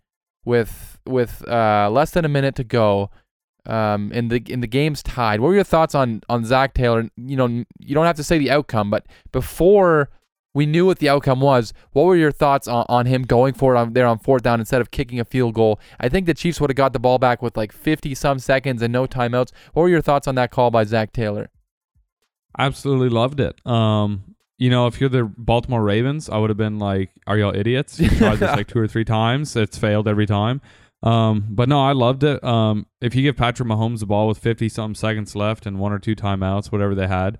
with with uh, less than a minute to go. Um, the in the game's tied. What were your thoughts on on Zac Taylor? You know, you don't have to say the outcome, but before we knew what the outcome was, what were your thoughts on, on him going for it on there on fourth down instead of kicking a field goal? I think the Chiefs would have got the ball back with like 50 some seconds and no timeouts. What were your thoughts on that call by Zac Taylor? Absolutely loved it. Um, you know, if you're the Baltimore Ravens, I would have been like, "Are y'all idiots? You tried this like two or three times. It's failed every time." Um, but no, I loved it. Um, if you give Patrick Mahomes the ball with 50 something seconds left and one or two timeouts, whatever they had,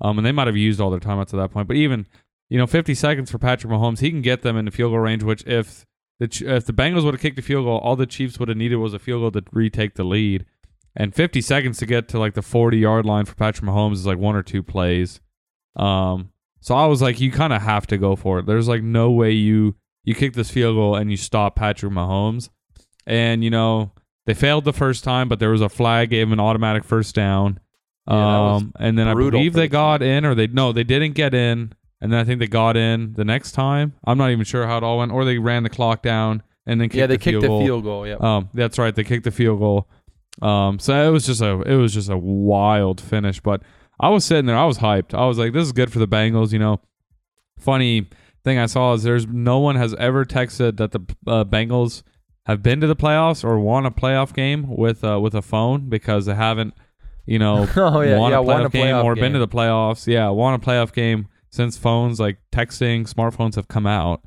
um, and they might have used all their timeouts at that point, but even you know, 50 seconds for Patrick Mahomes, he can get them into field goal range. Which if the if the Bengals would have kicked a field goal, all the Chiefs would have needed was a field goal to retake the lead. And 50 seconds to get to like the 40 yard line for Patrick Mahomes is like one or two plays. Um, so I was like, you kind of have to go for it. There's like no way you you kick this field goal and you stop Patrick Mahomes. And you know, they failed the first time, but there was a flag, gave him an automatic first down. Yeah, um, and then I believe they the got in, or they no, they didn't get in, and then I think they got in the next time. I'm not even sure how it all went, or they ran the clock down and then kicked yeah, they the kicked the goal. field goal. Yeah. Um, that's right. They kicked the field goal. Um, so it was just a it was just a wild finish. But I was sitting there, I was hyped. I was like, this is good for the Bengals. You know, funny thing I saw is there's no one has ever texted that the uh, Bengals have been to the playoffs or won a playoff game with uh, with a phone because they haven't, you know, oh yeah, won yeah, a playoff won a game playoff or game. been to the playoffs. Yeah, won a playoff game since phones like texting, smartphones have come out.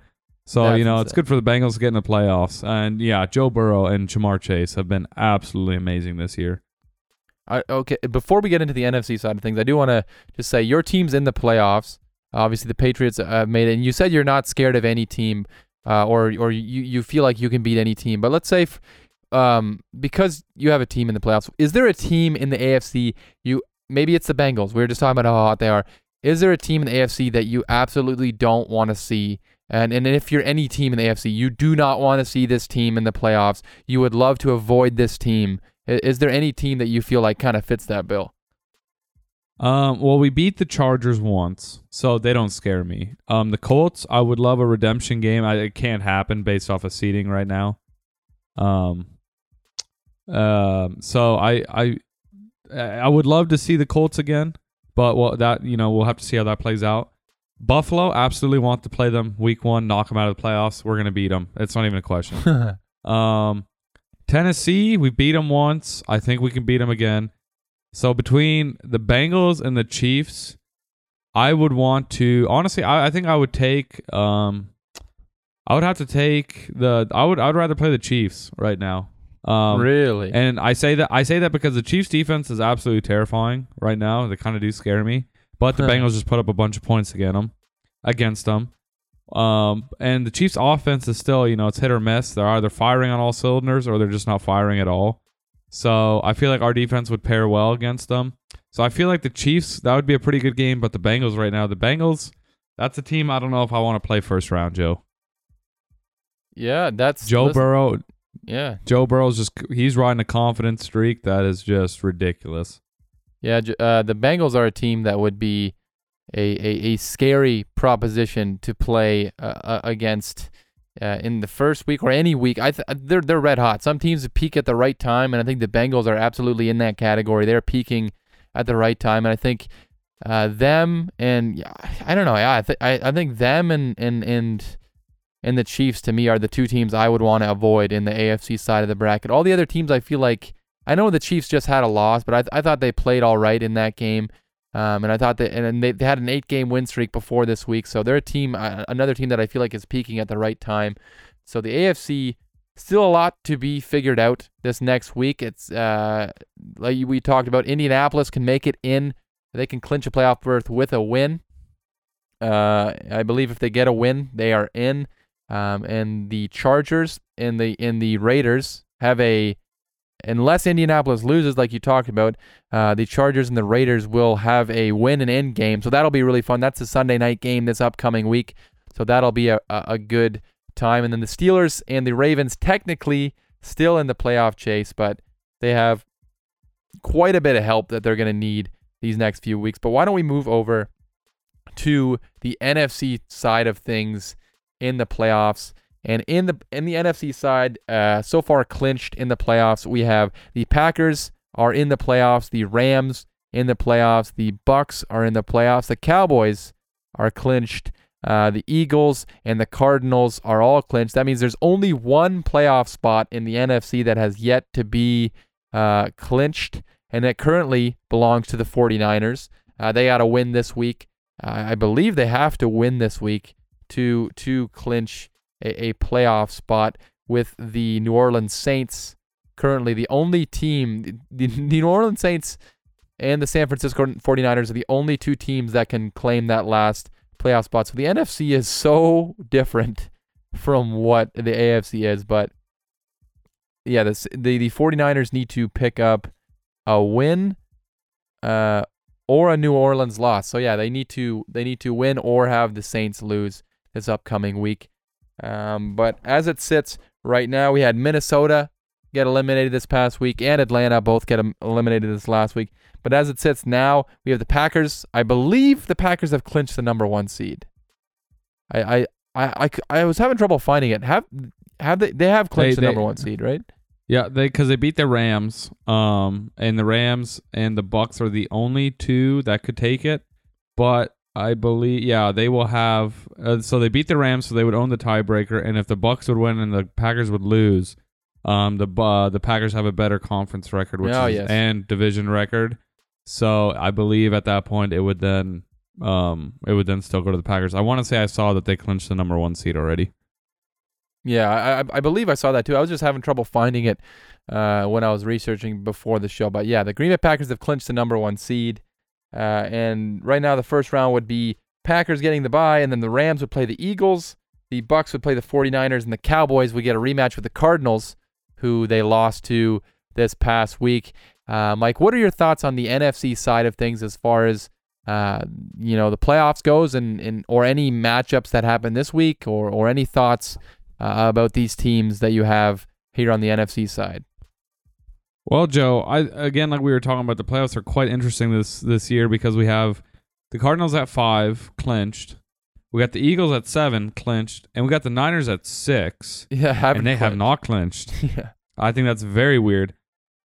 So That's you know it's good for the Bengals to get in the playoffs, and yeah, Joe Burrow and Ja'Marr Chase have been absolutely amazing this year. I, okay, before we get into the NFC side of things, I do want to just say your team's in the playoffs. Obviously, the Patriots uh, made it, and you said you're not scared of any team, uh, or or you you feel like you can beat any team. But let's say, if, um, because you have a team in the playoffs, is there a team in the AFC you maybe it's the Bengals? We were just talking about how hot they are. Is there a team in the AFC that you absolutely don't want to see? And and if you're any team in the AFC, you do not want to see this team in the playoffs. You would love to avoid this team. I- Is there any team that you feel like kind of fits that bill? Um, well, we beat the Chargers once, so they don't scare me. Um, the Colts, I would love a redemption game. I, it can't happen based off of seeding right now. Um, um, so I I I would love to see the Colts again, but well, that you know we'll have to see how that plays out. Buffalo absolutely want to play them week one, knock them out of the playoffs. We're gonna beat them. It's not even a question. Um, Tennessee, we beat them once. I think we can beat them again. So between the Bengals and the Chiefs, I would want to honestly. I, I think I would take. Um, I would have to take the. I would. I would rather play the Chiefs right now. Um, really? and I say that I say that because the Chiefs defense is absolutely terrifying right now. They kind of do scare me. But the Bengals just put up a bunch of points against them, against them. Um, and the Chiefs offense is still, you know, it's hit or miss. They're either firing on all cylinders or they're just not firing at all. So I feel like our defense would pair well against them. So I feel like the Chiefs, that would be a pretty good game. But the Bengals right now, the Bengals, that's a team I don't know if I want to play first round, Joe. yeah, that's Joe listen, Burrow, Yeah, Joe Burrow's just he's riding a confidence streak that is just ridiculous. yeah. Uh, the Bengals are a team that would be a a, a scary proposition to play uh, uh, against. Uh, in the first week or any week, I th- they're they're red hot. Some teams peak at the right time, and I think the Bengals are absolutely in that category. They're peaking at the right time, and I think uh, them and I don't know. Yeah, I, th- I I think them and and and and the Chiefs to me are the two teams I would want to avoid in the AFC side of the bracket. All the other teams I feel like I know the Chiefs just had a loss, but I I thought they played all right in that game. Um, and I thought that, and they, they had an eight-game win streak before this week, so they're a team, uh, another team that I feel like is peaking at the right time. So the AFC still a lot to be figured out this next week. It's uh, like we talked about, Indianapolis can make it in, they can clinch a playoff berth with a win. Uh, I believe if they get a win, they are in. Um, and the Chargers and the and the Raiders have a unless Indianapolis loses, like you talked about, uh, the Chargers and the Raiders will have a win and end game. So that'll be really fun. That's a Sunday night game this upcoming week. So that'll be a, a, a good time. And then the Steelers and the Ravens technically still in the playoff chase, but they have quite a bit of help that they're going to need these next few weeks. But why don't we move over to the NFC side of things in the playoffs? And in the in the NFC side, uh, so far clinched in the playoffs, we have the Packers are in the playoffs, the Rams in the playoffs, the Bucks are in the playoffs, the Cowboys are clinched, uh, the Eagles and the Cardinals are all clinched. That means there's only one playoff spot in the NFC that has yet to be uh, clinched, and it currently belongs to the 49ers. Uh, they got to win this week. I believe they have to win this week to to clinch a, a playoff spot with the New Orleans Saints currently the only team the, the New Orleans Saints and the San Francisco 49ers are the only two teams that can claim that last playoff spot. So the NFC is so different from what the AFC is, but yeah, this, the the 49ers need to pick up a win uh or a New Orleans loss. So yeah, they need to they need to win or have the Saints lose this upcoming week. Um, but as it sits right now, we had Minnesota get eliminated this past week, and Atlanta both get eliminated this last week. But as it sits now, we have the Packers. I believe the Packers have clinched the number one seed. I I I I was having trouble finding it. Have have they? They have clinched the they- number one seed, right? Yeah, they because they beat the Rams, um, and the Rams and the Bucks are the only two that could take it. But I believe, yeah, they will have. Uh, so they beat the Rams, so they would own the tiebreaker. And if the Bucks would win and the Packers would lose, um, the uh, the Packers have a better conference record, which Oh, is yes. and division record. So I believe at that point it would then, um, it would then still go to the Packers. I want to say I saw that they clinched the number one seed already. Yeah, I, I- I believe I saw that too. I was just having trouble finding it uh, when I was researching before the show. But yeah, the Green Bay Packers have clinched the number one seed. Uh, and right now, the first round would be Packers getting the bye, and then the Rams would play the Eagles. The Bucks would play the 49ers, and the Cowboys would get a rematch with the Cardinals, who they lost to this past week. Uh, Mike, what are your thoughts on the NFC side of things as far as uh, you know the playoffs goes, and, and or any matchups that happen this week, or or any thoughts uh, about these teams that you have here on the NFC side? Well, Joe, I again like we were talking about the playoffs are quite interesting this this year because we have the Cardinals at five clinched, we got the Eagles at seven clinched, and we got the Niners at six, Yeah, haven't and they have clinched. not clinched. yeah. I think that's very weird.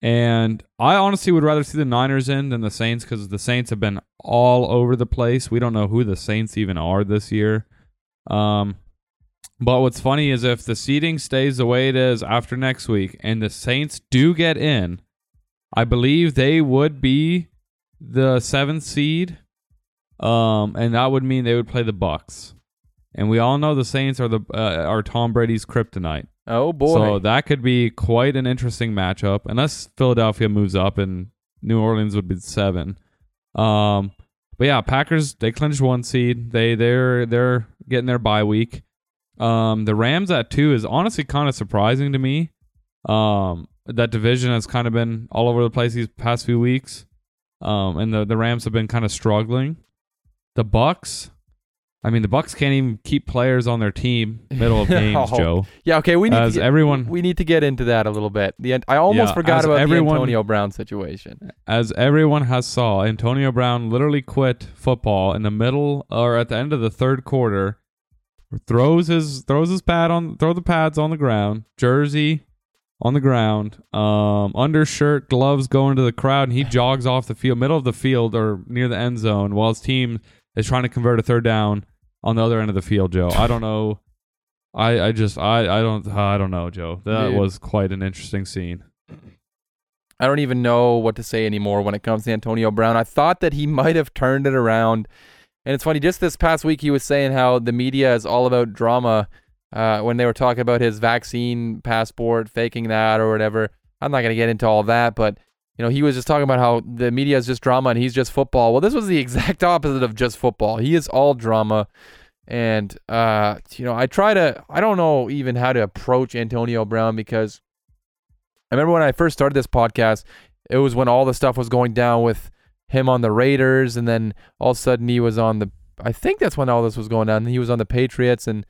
And I honestly would rather see the Niners in than the Saints because the Saints have been all over the place. We don't know who the Saints even are this year. Um, but what's funny is if the seeding stays the way it is after next week and the Saints do get in, I believe they would be the seventh seed. Um, and that would mean they would play the Bucks. And we all know the Saints are the uh, are Tom Brady's kryptonite. Oh boy. So that could be quite an interesting matchup, unless Philadelphia moves up and New Orleans would be seven. Um, but yeah, Packers they clinched one seed. They they're they're getting their bye week. Um, the Rams at two is honestly kind of surprising to me. Um, that division has kind of been all over the place these past few weeks. Um, and the the Rams have been kind of struggling. The Bucks. I mean, the Bucks can't even keep players on their team middle of games, Oh, Joe. yeah, okay, we need As to get, everyone we need to get into that a little bit. The I almost Yeah, forgot about everyone- the Antonio Brown situation. as everyone has saw, Antonio Brown literally quit football in the middle or at the end of the third quarter. Throws his throws his pad on throw the pads on the ground, jersey on the ground, um, undershirt, gloves go into the crowd, and he jogs off the field, middle of the field or near the end zone, while his team is trying to convert a third down on the other end of the field. Joe, I don't know. I, I just I, I don't I don't know, Joe. That Dude. was quite an interesting scene. I don't even know what to say anymore when it comes to Antonio Brown. I thought that he might have turned it around. And it's funny, just this past week, he was saying how the media is all about drama uh, when they were talking about his vaccine passport, faking that or whatever. I'm not going to get into all that, but you know, he was just talking about how the media is just drama and he's just football. Well, this was the exact opposite of just football. He is all drama. And, uh, you know, I try to, I don't know even how to approach Antonio Brown because I remember when I first started this podcast, it was when all the stuff was going down with him on the Raiders, and then all of a sudden he was on the. I think that's when all this was going down. He was on the Patriots, and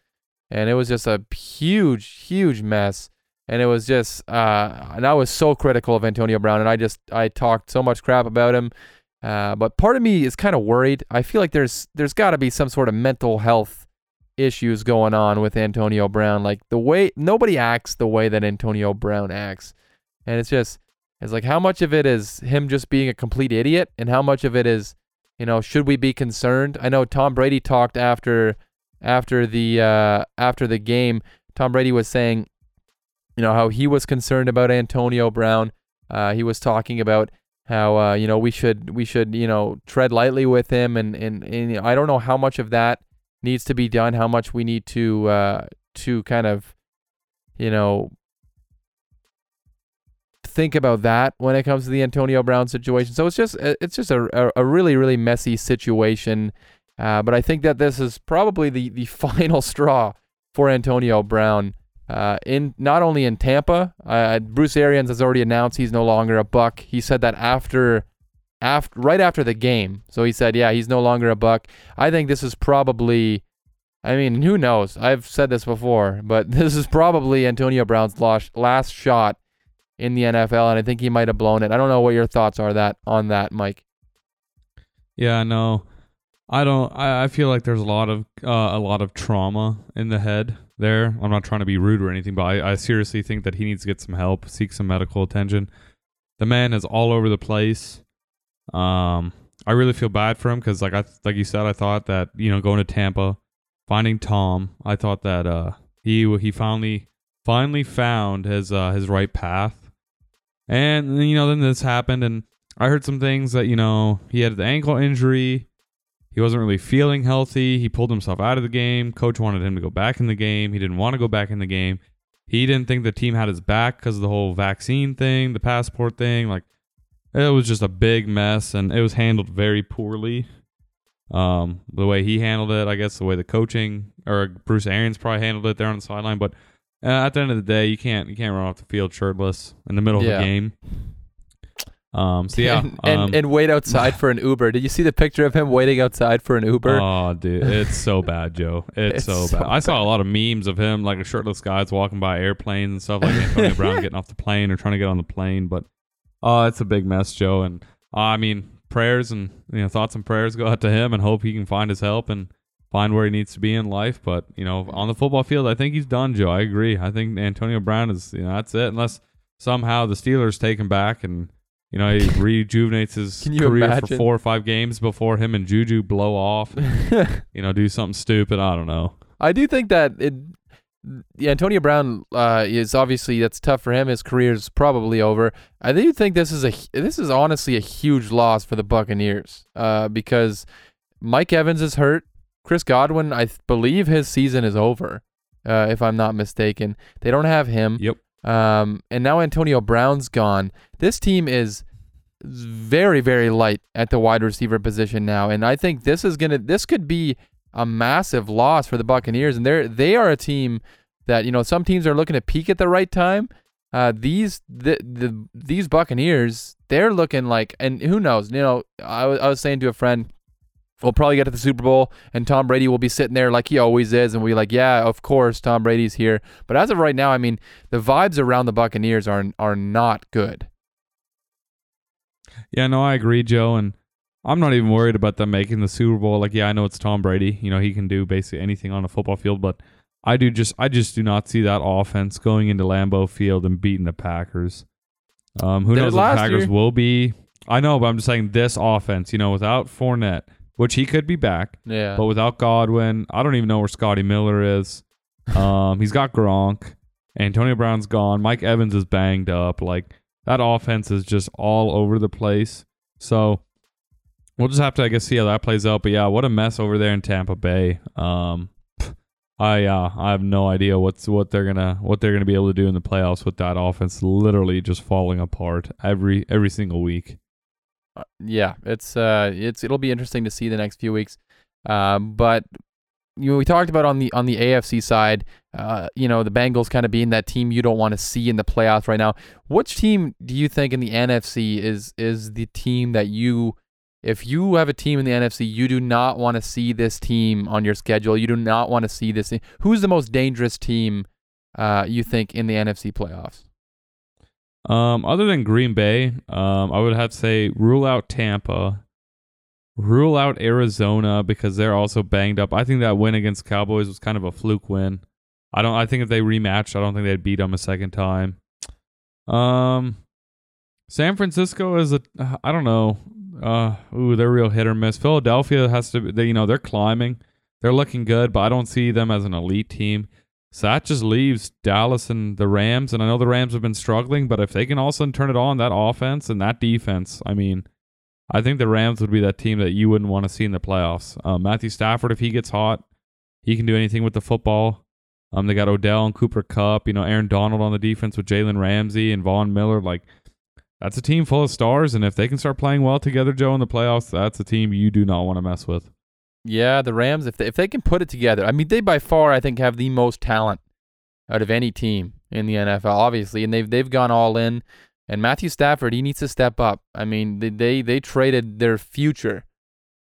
and it was just a huge, huge mess. And it was just, uh, and I was so critical of Antonio Brown, and I just I talked so much crap about him. Uh, but part of me is kind of worried. I feel like there's there's got to be some sort of mental health issues going on with Antonio Brown. Like the way nobody acts the way that Antonio Brown acts. And it's just, it's like how much of it is him just being a complete idiot, and how much of it is, you know, should we be concerned? I know Tom Brady talked after, after the uh, after the game. Tom Brady was saying, you know, how he was concerned about Antonio Brown. Uh, he was talking about how uh, you know we should we should you know tread lightly with him, and and, and I don't know how much of that needs to be done, how much we need to uh, to kind of, you know, think about that when it comes to the Antonio Brown situation. So it's just uh, it's just a a, really really messy situation. Uh, but I think that this is probably the the final straw for Antonio Brown. Uh, in not only in Tampa, uh, Bruce Arians has already announced he's no longer a Buck. He said that after, after right after the game. So he said, yeah, he's no longer a Buck. I think this is probably, I mean, who knows? I've said this before, but this is probably Antonio Brown's last last shot in the NFL, and I think he might have blown it. I don't know what your thoughts are that on that, Mike. Yeah, no, I don't. I, I feel like there's a lot of uh, a lot of trauma in the head there. I'm not trying to be rude or anything, but I, I seriously think that he needs to get some help, seek some medical attention. The man is all over the place. Um, I really feel bad for him because, like I like you said, I thought that you know going to Tampa, finding Tom, I thought that uh he he finally finally found his uh his right path, and you know then this happened, and I heard some things that you know he had the ankle injury. He wasn't really feeling healthy. He pulled himself out of the game. Coach wanted him to go back in the game. He didn't want to go back in the game. He didn't think the team had his back because of the whole vaccine thing, the passport thing. Like it was just a big mess, and it was handled very poorly. Um, the way he handled it, I guess, the way the coaching or Bruce Arians probably handled it there on the sideline. But uh, at the end of the day, you can't you can't run off the field shirtless in the middle Yeah. of the game. Um, so yeah, and, and, um, and wait outside for an Uber. Did you see the picture of him waiting outside for an Uber? Oh, dude, it's so bad, Joe. It's, It's so, so bad. I saw a lot of memes of him, like a shirtless guys walking by airplanes and stuff, like Antonio Brown getting off the plane or trying to get on the plane. But oh, it's a big mess, Joe. And uh, I mean, prayers and you know thoughts and prayers go out to him, and hope he can find his help and find where he needs to be in life. But you know, on the football field, I think he's done, Joe. I agree. I think Antonio Brown is, you know, that's it. Unless somehow the Steelers take him back and. You know, he rejuvenates his career for four or five games before him and Juju blow off you know, do something stupid. I don't know. I do think that it, yeah, Antonio Brown uh, is obviously that's tough for him. His career is probably over. I do think this is a this is honestly a huge loss for the Buccaneers uh, because Mike Evans is hurt. Chris Godwin, I th- believe his season is over, uh, if I'm not mistaken. They don't have him. Yep. Um, and now Antonio Brown's gone. This team is very, very light at the wide receiver position now, and I think this is gonna this could be a massive loss for the Buccaneers. And they're they are a team that you know some teams are looking to peak at the right time. Uh, these the, the these Buccaneers they're looking like, and who knows? You know, I was I was saying to a friend. We'll probably get to the Super Bowl, and Tom Brady will be sitting there like he always is, and we'll be like, "Yeah, of course, Tom Brady's here." But as of right now, I mean, the vibes around the Buccaneers are are not good. Yeah, no, I agree, Joe. And I'm not even worried about them making the Super Bowl. Like, yeah, I know it's Tom Brady. You know, he can do basically anything on a football field, but I do just, I just do not see that offense going into Lambeau Field and beating the Packers. Um, who Did knows the Packers year. will be? I know, but I'm just saying this offense. You know, without Fournette, which he could be back, Yeah. but without Godwin, I don't even know where Scotty Miller is. Um, he's got Gronk. Antonio Brown's gone. Mike Evans is banged up. Like that offense is just all over the place. So we'll just have to, I guess, see how that plays out. But yeah, what a mess over there in Tampa Bay. Um, I uh, I have no idea what's what they're gonna what they're gonna be able to do in the playoffs with that offense literally just falling apart every every single week. Uh, yeah, it's uh, it's it'll be interesting to see the next few weeks. Um, but you know, we talked about on the on the AFC side, uh, you know, the Bengals kind of being that team you don't want to see in the playoffs right now. Which team do you think in the NFC is is the team that you, if you have a team in the NFC, you do not want to see this team on your schedule. You do not want to see this. Who's the most dangerous team, uh, you think in the NFC playoffs? Um, other than Green Bay, um, I would have to say rule out Tampa, rule out Arizona because they're also banged up. I think that win against Cowboys was kind of a fluke win. I don't. I think if they rematched, I don't think they'd beat them a second time. Um, San Francisco is a. I don't know. Uh, ooh, they're real hit or miss. Philadelphia has to. They, you know, they're climbing. They're looking good, but I don't see them as an elite team. So that just leaves Dallas and the Rams. And I know the Rams have been struggling, but if they can all of a sudden turn it on, that offense and that defense, I mean, I think the Rams would be that team that you wouldn't want to see in the playoffs. Um, Matthew Stafford, if he gets hot, he can do anything with the football. Um, they got Odell and Cooper Kupp, you know, Aaron Donald on the defense with Jalen Ramsey and Von Miller. Like, that's a team full of stars. And if they can start playing well together, Joe, in the playoffs, that's a team you do not want to mess with. Yeah, the Rams, if they, if they can put it together, I mean, they by far, I think, have the most talent out of any team in the NFL, obviously, and they've they've gone all in. And Matthew Stafford, he needs to step up. I mean, they they, they traded their future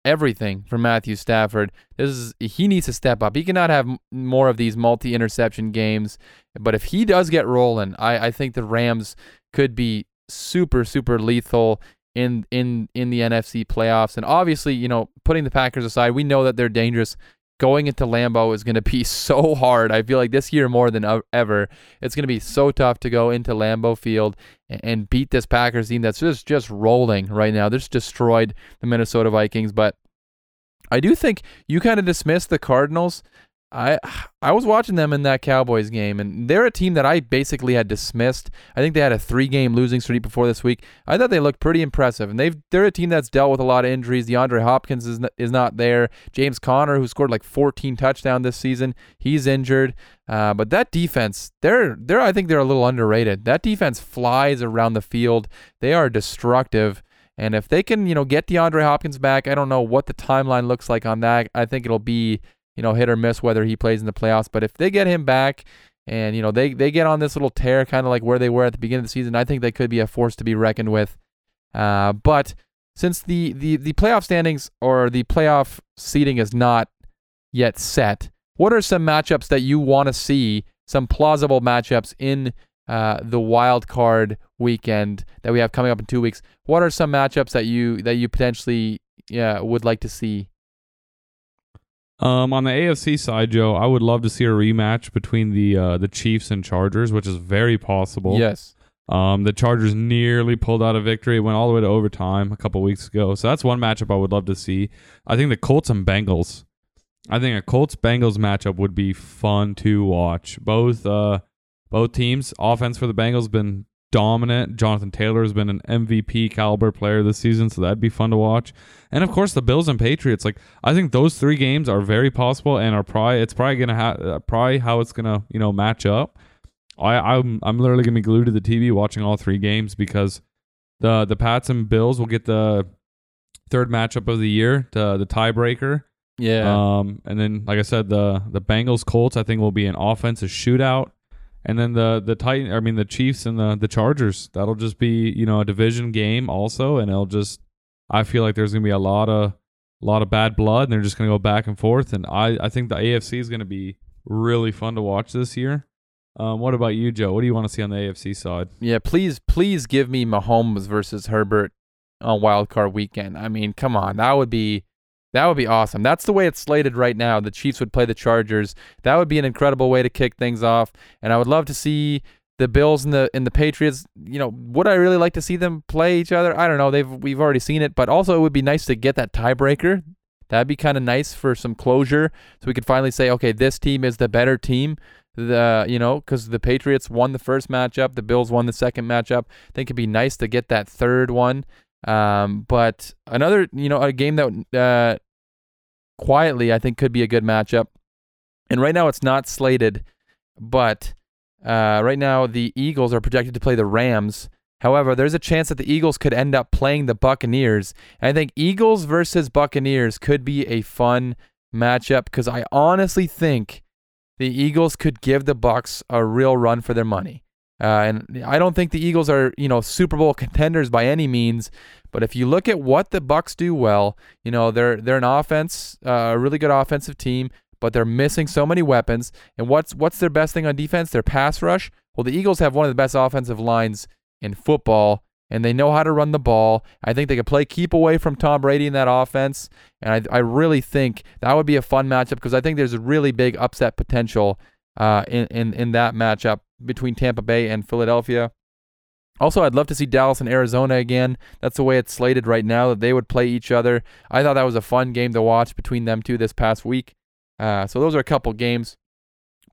everything for Matthew Stafford. This is he needs to step up. He cannot have more of these multi-interception games. But if he does get rolling, I, I think the Rams could be super super lethal in in in the NFC playoffs. And obviously, you know, putting the Packers aside, we know that they're dangerous. Going into Lambeau is going to be so hard. I feel like this year more than ever, it's going to be so tough to go into Lambeau Field and, beat this Packers team that's just just rolling right now. They're just destroyed the Minnesota Vikings, but I do think you kind of dismissed the Cardinals. I I was watching them in that Cowboys game, and they're a team that I basically had dismissed. I think they had a three-game losing streak before this week. I thought they looked pretty impressive, and they've they're a team that's dealt with a lot of injuries. DeAndre Hopkins is n- is not there. James Conner, who scored like 14 touchdowns this season, he's injured. Uh, but that defense, they're they're I think they're a little underrated. That defense flies around the field. They are destructive. And if they can, you know, get DeAndre Hopkins back, I don't know what the timeline looks like on that. I think it'll be you know, hit or miss whether he plays in the playoffs. But if they get him back and, you know, they, they get on this little tear, kind of like where they were at the beginning of the season, I think they could be a force to be reckoned with. Uh, but since the, the, the playoff standings or the playoff seating is not yet set, what are some matchups that you want to see, some plausible matchups in uh, the wild card weekend that we have coming up in two weeks? What are some matchups that you that you potentially yeah, would like to see Um, on the AFC side, Joe, I would love to see a rematch between the uh, the Chiefs and Chargers, which is very possible. Yes. Um, the Chargers nearly pulled out a victory, went all the way to overtime a couple weeks ago. So that's one matchup I would love to see. I think the Colts and Bengals. I think a Colts Bengals matchup would be fun to watch. Both uh, both teams, offense for the Bengals been dominant. Jonathan Taylor has been an MVP caliber player this season, so that'd be fun to watch. And of course, the Bills and Patriots. Like I think those three games are very possible, and are probably it's probably gonna have uh, probably how it's gonna you know match up. I I'm I'm literally gonna be glued to the TV watching all three games because the the Pats and Bills will get the third matchup of the year, the the tiebreaker. Yeah. Um, and then like I said, the the Bengals Colts I think will be an offensive shootout. And then the the Titan, I mean the Chiefs and the the Chargers. That'll just be you know a division game also, and it'll just. I feel like there's gonna be a lot of a lot of bad blood, and they're just gonna go back and forth. And I I think the AFC is gonna be really fun to watch this year. Um, what about you, Joe? What do you want to see on the AFC side? Yeah, please, please give me Mahomes versus Herbert on Wild Card Weekend. I mean, come on, that would be that would be awesome. That's the way it's slated right now. The Chiefs would play the Chargers. That would be an incredible way to kick things off. And I would love to see the Bills and the and the Patriots. You know, would I really like to see them play each other? I don't know. They've we've already seen it, but also it would be nice to get that tiebreaker. That'd be kind of nice for some closure, so we could finally say, okay, this team is the better team the you know because the Patriots won the first matchup, the Bills won the second matchup. I think it'd be nice to get that third one. Um, but another you know a game that uh, quietly I think could be a good matchup, and right now it's not slated, but uh, right now the Eagles are projected to play the Rams. However, there's a chance that the Eagles could end up playing the Buccaneers. And I think Eagles versus Buccaneers could be a fun matchup because I honestly think the Eagles could give the Bucks a real run for their money. Uh, and I don't think the Eagles are, you know, Super Bowl contenders by any means. But if you look at what the Bucks do well, you know, they're they're an offense, uh, a really good offensive team, but they're missing so many weapons. And what's what's their best thing on defense? Their pass rush. Well, the Eagles have one of the best offensive lines in football, and they know how to run the ball. I think they could play keep away from Tom Brady in that offense, and I, I really think that would be a fun matchup because I think there's a really big upset potential uh, in, in in that matchup between Tampa Bay and Philadelphia. Also, I'd love to see Dallas and Arizona again. That's the way it's slated right now that they would play each other. I thought that was a fun game to watch between them two this past week. Uh, so those are a couple games.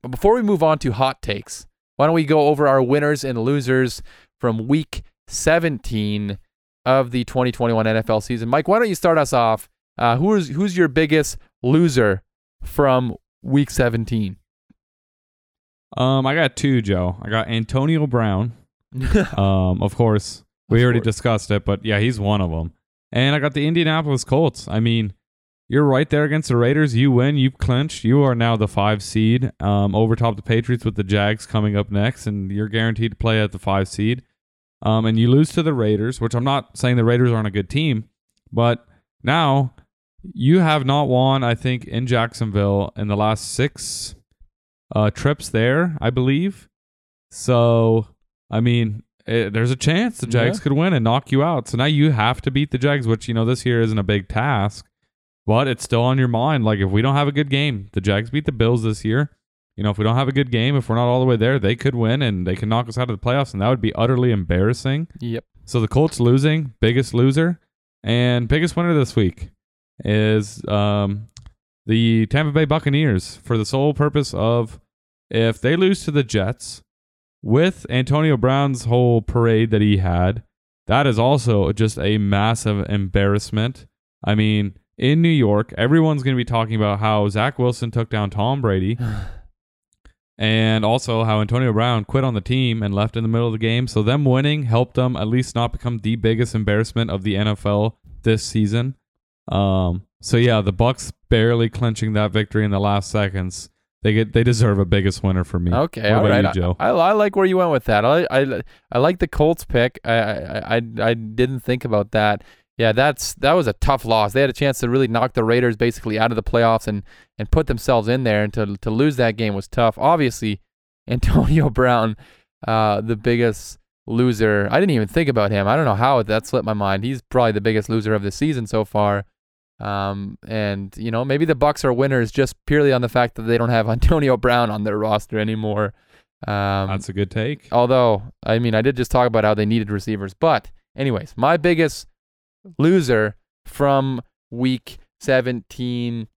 But before we move on to hot takes, why don't we go over our winners and losers from week 17 of the 2021 NFL season? Mike, why don't you start us off? Uh, who's who's your biggest loser from week 17? Um, I got two, Joe. I got Antonio Brown. Um, of course, we Of already course. discussed it, but yeah, he's one of them. And I got the Indianapolis Colts. I mean, you're right there against the Raiders. You win, you clinch. You are now the five seed, um, over top the Patriots with the Jags coming up next, and you're guaranteed to play at the five seed. Um, and you lose to the Raiders, which I'm not saying the Raiders aren't a good team, but now you have not won, I think, in Jacksonville in the last six uh, trips there, I believe. So, I mean, eh, there's a chance the Jags Yeah. could win and knock you out. So now you have to beat the Jags, which, you know, this year isn't a big task, but it's still on your mind. Like, if we don't have a good game, the Jags beat the Bills this year. You know, if we don't have a good game, if we're not all the way there, they could win and they can knock us out of the playoffs, and that would be utterly embarrassing. Yep. So the Colts losing, biggest loser, and biggest winner this week is um, the Tampa Bay Buccaneers for the sole purpose of if they lose to the Jets with Antonio Brown's whole parade that he had, that is also just a massive embarrassment. I mean, in New York, everyone's going to be talking about how Zach Wilson took down Tom Brady and also how Antonio Brown quit on the team and left in the middle of the game. So them winning helped them at least not become the biggest embarrassment of the NFL this season. Um, so yeah, the Bucks barely clinching that victory in the last seconds. They get they deserve a biggest winner for me. Okay, What all about right. you, Joe? I, I, I like where you went with that. I I, I like the Colts pick. I, I I I didn't think about that. Yeah, that's that was a tough loss. They had a chance to really knock the Raiders basically out of the playoffs and and put themselves in there. And to to lose that game was tough. Obviously, Antonio Brown, uh, the biggest loser. I didn't even think about him. I don't know how that slipped my mind. He's probably the biggest loser of the season so far. Um, and you know maybe the Bucks are winners just purely on the fact that they don't have Antonio Brown on their roster anymore. Um, That's a good take. although I mean I did just talk about how they needed receivers, but anyways, my biggest loser from week 17.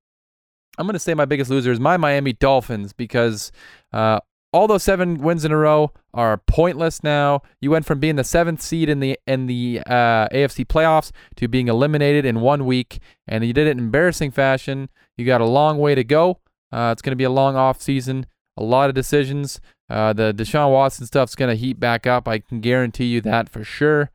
I'm gonna say my biggest loser is my Miami Dolphins because uh, all those seven wins in a row are pointless now. You went from being the seventh seed in the in the uh, AFC playoffs to being eliminated in one week, and you did it in embarrassing fashion. You got a long way to go. Uh, it's going to be a long off season, a lot of decisions. Uh, the Deshaun Watson stuff's going to heat back up. I can guarantee you that for sure.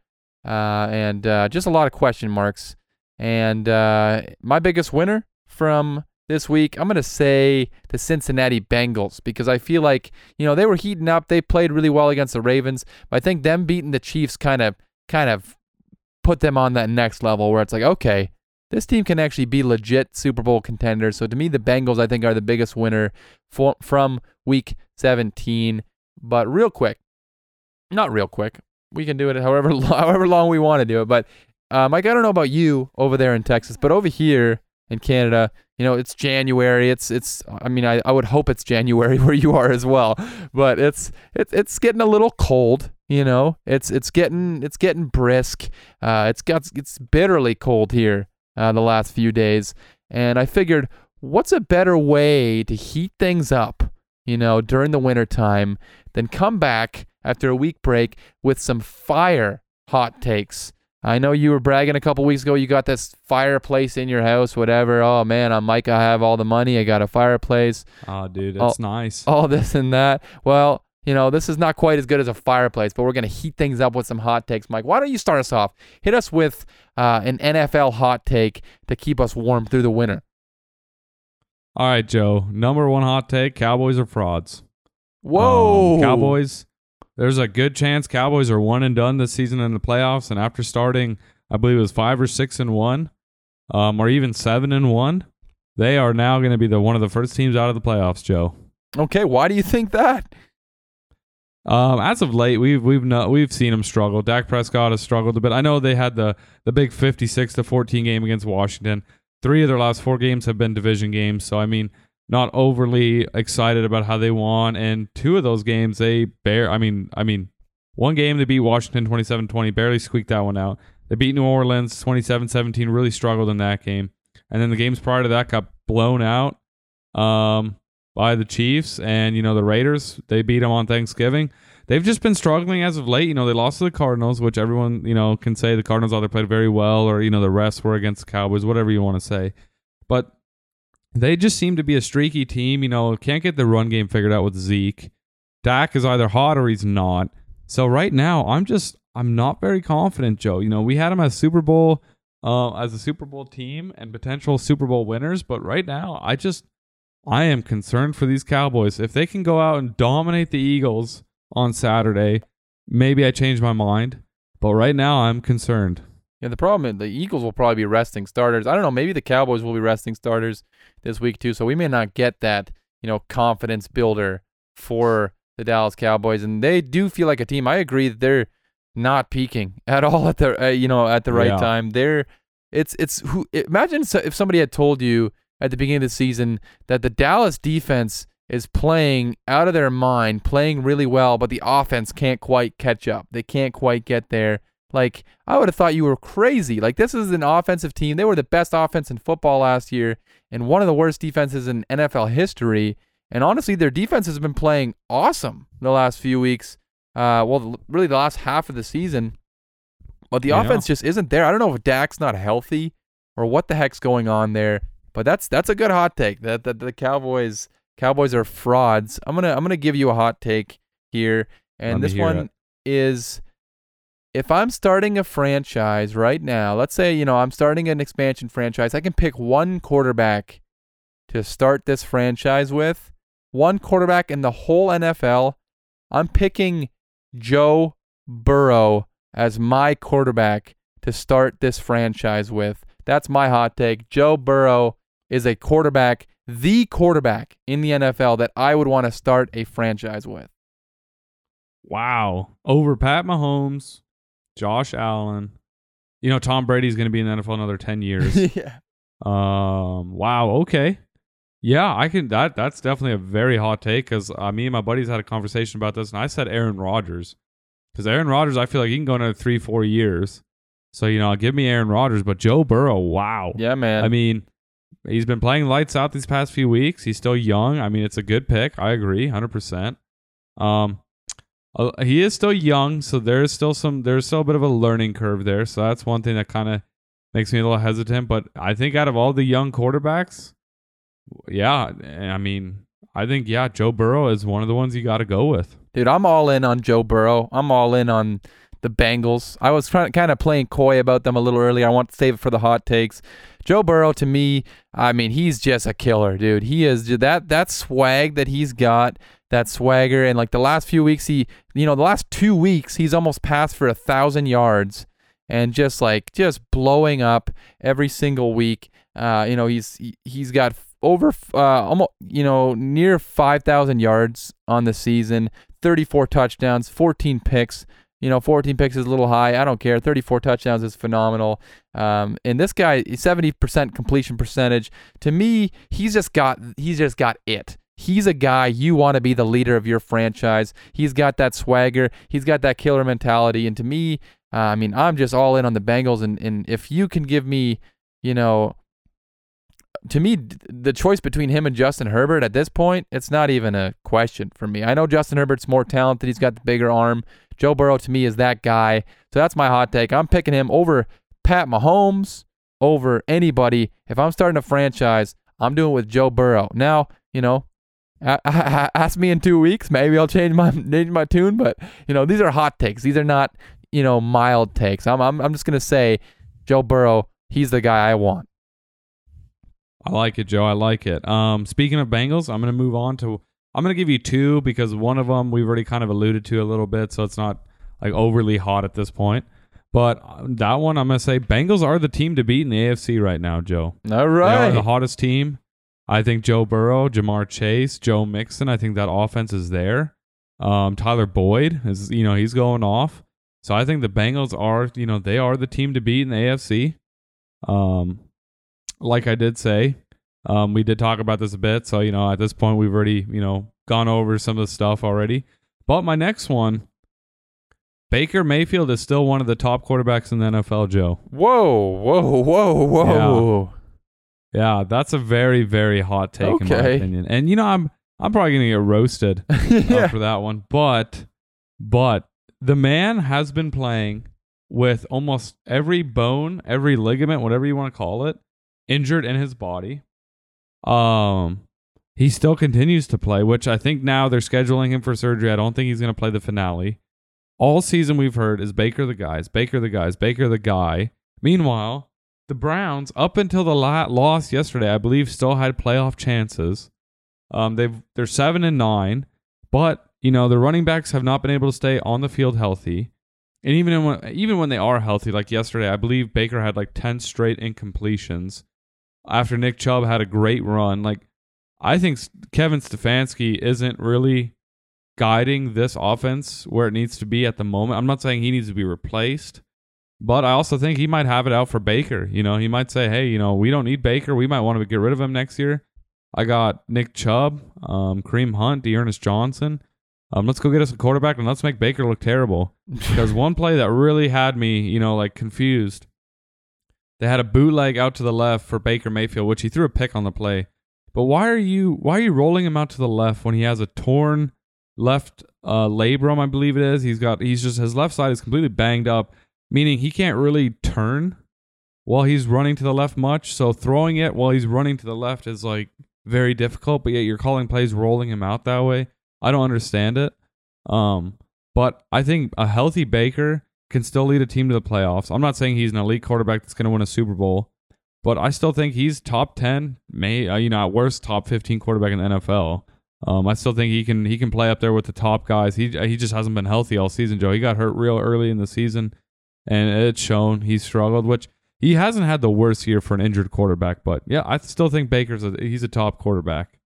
Uh, and uh, just a lot of question marks. And uh, my biggest winner from this week, I'm going to say the Cincinnati Bengals because I feel like, you know, they were heating up. They played really well against the Ravens. But I think them beating the Chiefs kind of kind of put them on that next level where it's like, okay, this team can actually be legit Super Bowl contenders. So to me, the Bengals, I think, are the biggest winner for, from week 17. But real quick, not real quick. We can do it however however long we want to do it. But uh, Mike, I don't know about you over there in Texas, but over here in Canada, you know, it's January. It's it's. I mean, I, I would hope it's January where you are as well. But it's it's it's getting a little cold. You know, it's it's getting it's getting brisk. Uh, it's got it's bitterly cold here uh, the last few days, and I figured, what's a better way to heat things up? You know, during the winter time, than come back after a week break with some fire hot takes. I know you were bragging a couple weeks ago. You got this fireplace in your house, whatever. Oh man, I'm Mike. I have all the money. I got a fireplace. Oh, dude, that's nice. All this and that. Well, you know, this is not quite as good as a fireplace, but we're gonna heat things up with some hot takes. Mike, why don't you start us off? Hit us with uh, an NFL hot take to keep us warm through the winter. All right, Joe. Number one hot take: Cowboys are frauds. Whoa, Um, Cowboys. There's a good chance Cowboys are one and done this season in the playoffs, and after starting, I believe it was five or six and one, um, or even seven and one, they are now going to be the one of the first teams out of the playoffs. Joe. Okay, why do you think that? Um, as of late, we've we've no, we've seen them struggle. Dak Prescott has struggled a bit. I know they had the the big fifty six to fourteen game against Washington. Three of their last four games have been division games, so I mean, not overly excited about how they won. And two of those games, they bear. I mean, I mean, one game they beat Washington 27-20, barely squeaked that one out. They beat New Orleans 27-17, really struggled in that game. And then the games prior to that got blown out um, by the Chiefs and you know the Raiders. They beat them on Thanksgiving. They've just been struggling as of late. You know, they lost to the Cardinals, which everyone, you know, can say the Cardinals either played very well or, you know, the rest were against the Cowboys, whatever you want to say. But they just seem to be a streaky team. You know, can't get the run game figured out with Zeke. Dak is either hot or he's not. So right now, I'm just I'm not very confident, Joe. You know, we had him as Super Bowl uh, as a Super Bowl team and potential Super Bowl winners, but right now, I just I am concerned for these Cowboys. If they can go out and dominate the Eagles on Saturday, maybe I change my mind. But right now, I'm concerned. Yeah, the problem is the Eagles will probably be resting starters. I don't know. Maybe the Cowboys will be resting starters this week too. So we may not get that, you know, confidence builder for the Dallas Cowboys, and they do feel like a team. I agree that they're not peaking at all at the, uh, you know, at the right Yeah. time. They're, it's, it's who. Imagine if somebody had told you at the beginning of the season that the Dallas defense is playing out of their mind, playing really well, but the offense can't quite catch up. They can't quite get there. Like, I would have thought you were crazy. Like, this is an offensive team. They were the best offense in football last year and one of the worst defenses in NFL history. And honestly, their defense has been playing awesome the last few weeks. Uh, well, really the last half of the season. But the Yeah. offense just isn't there. I don't know if Dak's not healthy or what the heck's going on there. But that's that's a good hot take. That that the Cowboys Cowboys are frauds. I'm gonna I'm gonna give you a hot take here, and me this one it. is if I'm starting a franchise right now, let's say, you know, I'm starting an expansion franchise, I can pick one quarterback to start this franchise with. One quarterback in the whole NFL. I'm picking Joe Burrow as my quarterback to start this franchise with. That's my hot take. Joe Burrow is a quarterback, the quarterback in the NFL that I would want to start a franchise with. Wow. Over Pat Mahomes, Josh Allen. You know, Tom Brady's going to be in the NFL another 10 years. yeah. um, wow. Okay. Yeah, I can. That that's definitely a very hot take because uh, me and my buddies had a conversation about this, and I said Aaron Rodgers because Aaron Rodgers, I feel like he can go another three, four years. So you know, give me Aaron Rodgers, but Joe Burrow, wow. Yeah, man. I mean, he's been playing lights out these past few weeks. He's still young. I mean, it's a good pick. I agree, hundred percent. Um, uh, he is still young, so there's still some there's still a bit of a learning curve there. So that's one thing that kind of makes me a little hesitant. But I think out of all the young quarterbacks, yeah, I mean, I think yeah, Joe Burrow is one of the ones you got to go with. Dude, I'm all in on Joe Burrow. I'm all in on the Bengals. I was trying kind of playing coy about them a little earlier. I want to save it for the hot takes. Joe Burrow to me, I mean, he's just a killer, dude. He is that that swag that he's got, that swagger, and like the last few weeks, he, you know, the last two weeks, he's almost passed for a thousand yards, and just like just blowing up every single week. Uh, you know, he's he, he's got over uh almost you know near 5000 yards on the season 34 touchdowns 14 picks you know 14 picks is a little high i don't care 34 touchdowns is phenomenal um and this guy 70% completion percentage to me he's just got he's just got it He's a guy you want to be the leader of your franchise. He's got that swagger. He's got that killer mentality. And to me, uh, I mean, I'm just all in on the Bengals. And, and if you can give me, you know, to me, the choice between him and Justin Herbert at this point, it's not even a question for me. I know Justin Herbert's more talented. He's got the bigger arm. Joe Burrow to me is that guy. So that's my hot take. I'm picking him over Pat Mahomes, over anybody. If I'm starting a franchise, I'm doing it with Joe Burrow. Now, you know, ask me in two weeks. Maybe I'll change my change my tune. But you know, these are hot takes. These are not you know mild takes. I'm I'm, I'm just gonna say, Joe Burrow. He's the guy I want. I like it, Joe. I like it. Um, speaking of Bengals, I'm to move on to. I'm going to give you two because one of them we've already kind of alluded to a little bit, so it's not like overly hot at this point. But uh, that one, I'm going to say Bengals are the team to beat in the AFC right now, Joe. All They are the hottest team. I think Joe Burrow, Ja'Marr Chase, Joe Mixon. I think that offense is there. Um, Tyler Boyd is, you know, he's going off. So I think the Bengals are, you know, they are the team to beat in the AFC. Um, like I did say, um, we did talk about this a bit. So you know, at this point, we've already, you know, gone over some of the stuff already. But my next one, Baker Mayfield is still one of the top quarterbacks in the NFL. Joe. Whoa, whoa, whoa, whoa. Yeah, that's a very, very hot take in my opinion. And you know, I'm I'm probably gonna get roasted uh, Yeah. for that one. But but the man has been playing with almost every bone, every ligament, whatever you want to call it, injured in his body. Um he still continues to play, which I think now they're scheduling him for surgery. I don't think he's gonna play the finale. All season we've heard is Baker the guys, Baker the guys, Baker the guy. Meanwhile, the Browns, up until the loss yesterday, I believe, still had playoff chances. Um, they've they're seven and nine, but you know the running backs have not been able to stay on the field healthy. And even when even when they are healthy, like yesterday, I believe Baker had like ten straight incompletions after Nick Chubb had a great run. Like I think Kevin Stefanski isn't really guiding this offense where it needs to be at the moment. I'm not saying he needs to be replaced, but I also think he might have it out for Baker. You know, he might say, "Hey, you know, we don't need Baker. We might want to get rid of him next year." I got Nick Chubb, um, Kareem Hunt, D'Ernest Johnson. Um, let's go get us a quarterback and let's make Baker look terrible. Because one play that really had me, you know, like confused. They had a bootleg out to the left for Baker Mayfield, which he threw a pick on the play. But why are you why are you rolling him out to the left when he has a torn left uh, labrum? I believe it is. He's got he's just his left side is completely banged up, meaning he can't really turn while he's running to the left much. So throwing it while he's running to the left is like very difficult. But yet you're calling plays rolling him out that way. I don't understand it. Um, but I think a healthy Baker can still lead a team to the playoffs. I'm not saying he's an elite quarterback that's going to win a Super Bowl, but I still think he's top 10, may uh, you know, at worst top 15 quarterback in the NFL. Um, I still think he can he can play up there with the top guys. He he just hasn't been healthy all season, Joe. He got hurt real early in the season, and it's shown he struggled. Which he hasn't had the worst year for an injured quarterback, but yeah, I still think Baker's a, he's a top quarterback.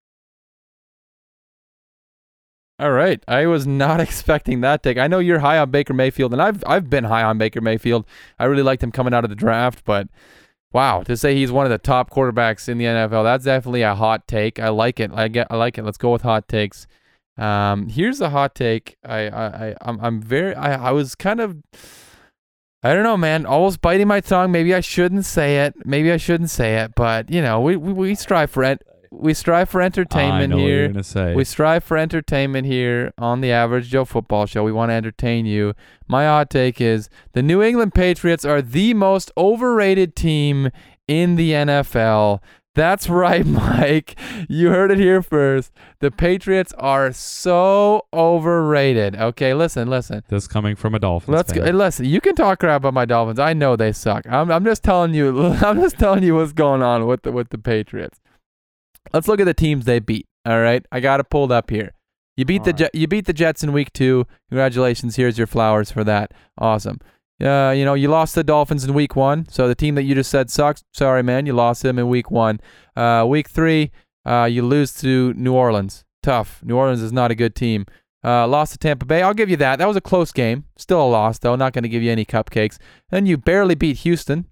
All right. I was not expecting that take. I know you're high on Baker Mayfield, and I've I've been high on Baker Mayfield. I really liked him coming out of the draft, but wow, to say he's one of the top quarterbacks in the NFL, that's definitely a hot take. I like it. I get I like it. Let's go with hot takes. Um, here's a hot take. I I, I I'm I'm very I, I was kind of I don't know, man. Almost biting my tongue. Maybe I shouldn't say it. Maybe I shouldn't say it. But you know, we we, we strive for it. We strive for entertainment here. We strive for entertainment here on the Average Joe Football Show. We want to entertain you. My hot take is the New England Patriots are the most overrated team in the NFL. That's right, Mike. You heard it here first. The Patriots are so overrated. Okay, listen, listen. this coming from a Dolphins Let's go. fan. hey, Listen, you can talk crap about my Dolphins. I know they suck. I'm, I'm just telling you. I'm just telling you what's going on with the with the Patriots. Let's look at the teams they beat. All right, I got it pulled up here. You beat the All Je- you beat the Jets in week two. Congratulations. Here's your flowers for that. Awesome. Uh, you know, you lost the Dolphins in week one. So the team that you just said sucks. Sorry, man. You lost them in week one. Uh, week three, uh, you lose to New Orleans. Tough. New Orleans is not a good team. Uh, lost to Tampa Bay. I'll give you that. That was a close game. Still a loss, though. Not going to give you any cupcakes. Then you barely beat Houston.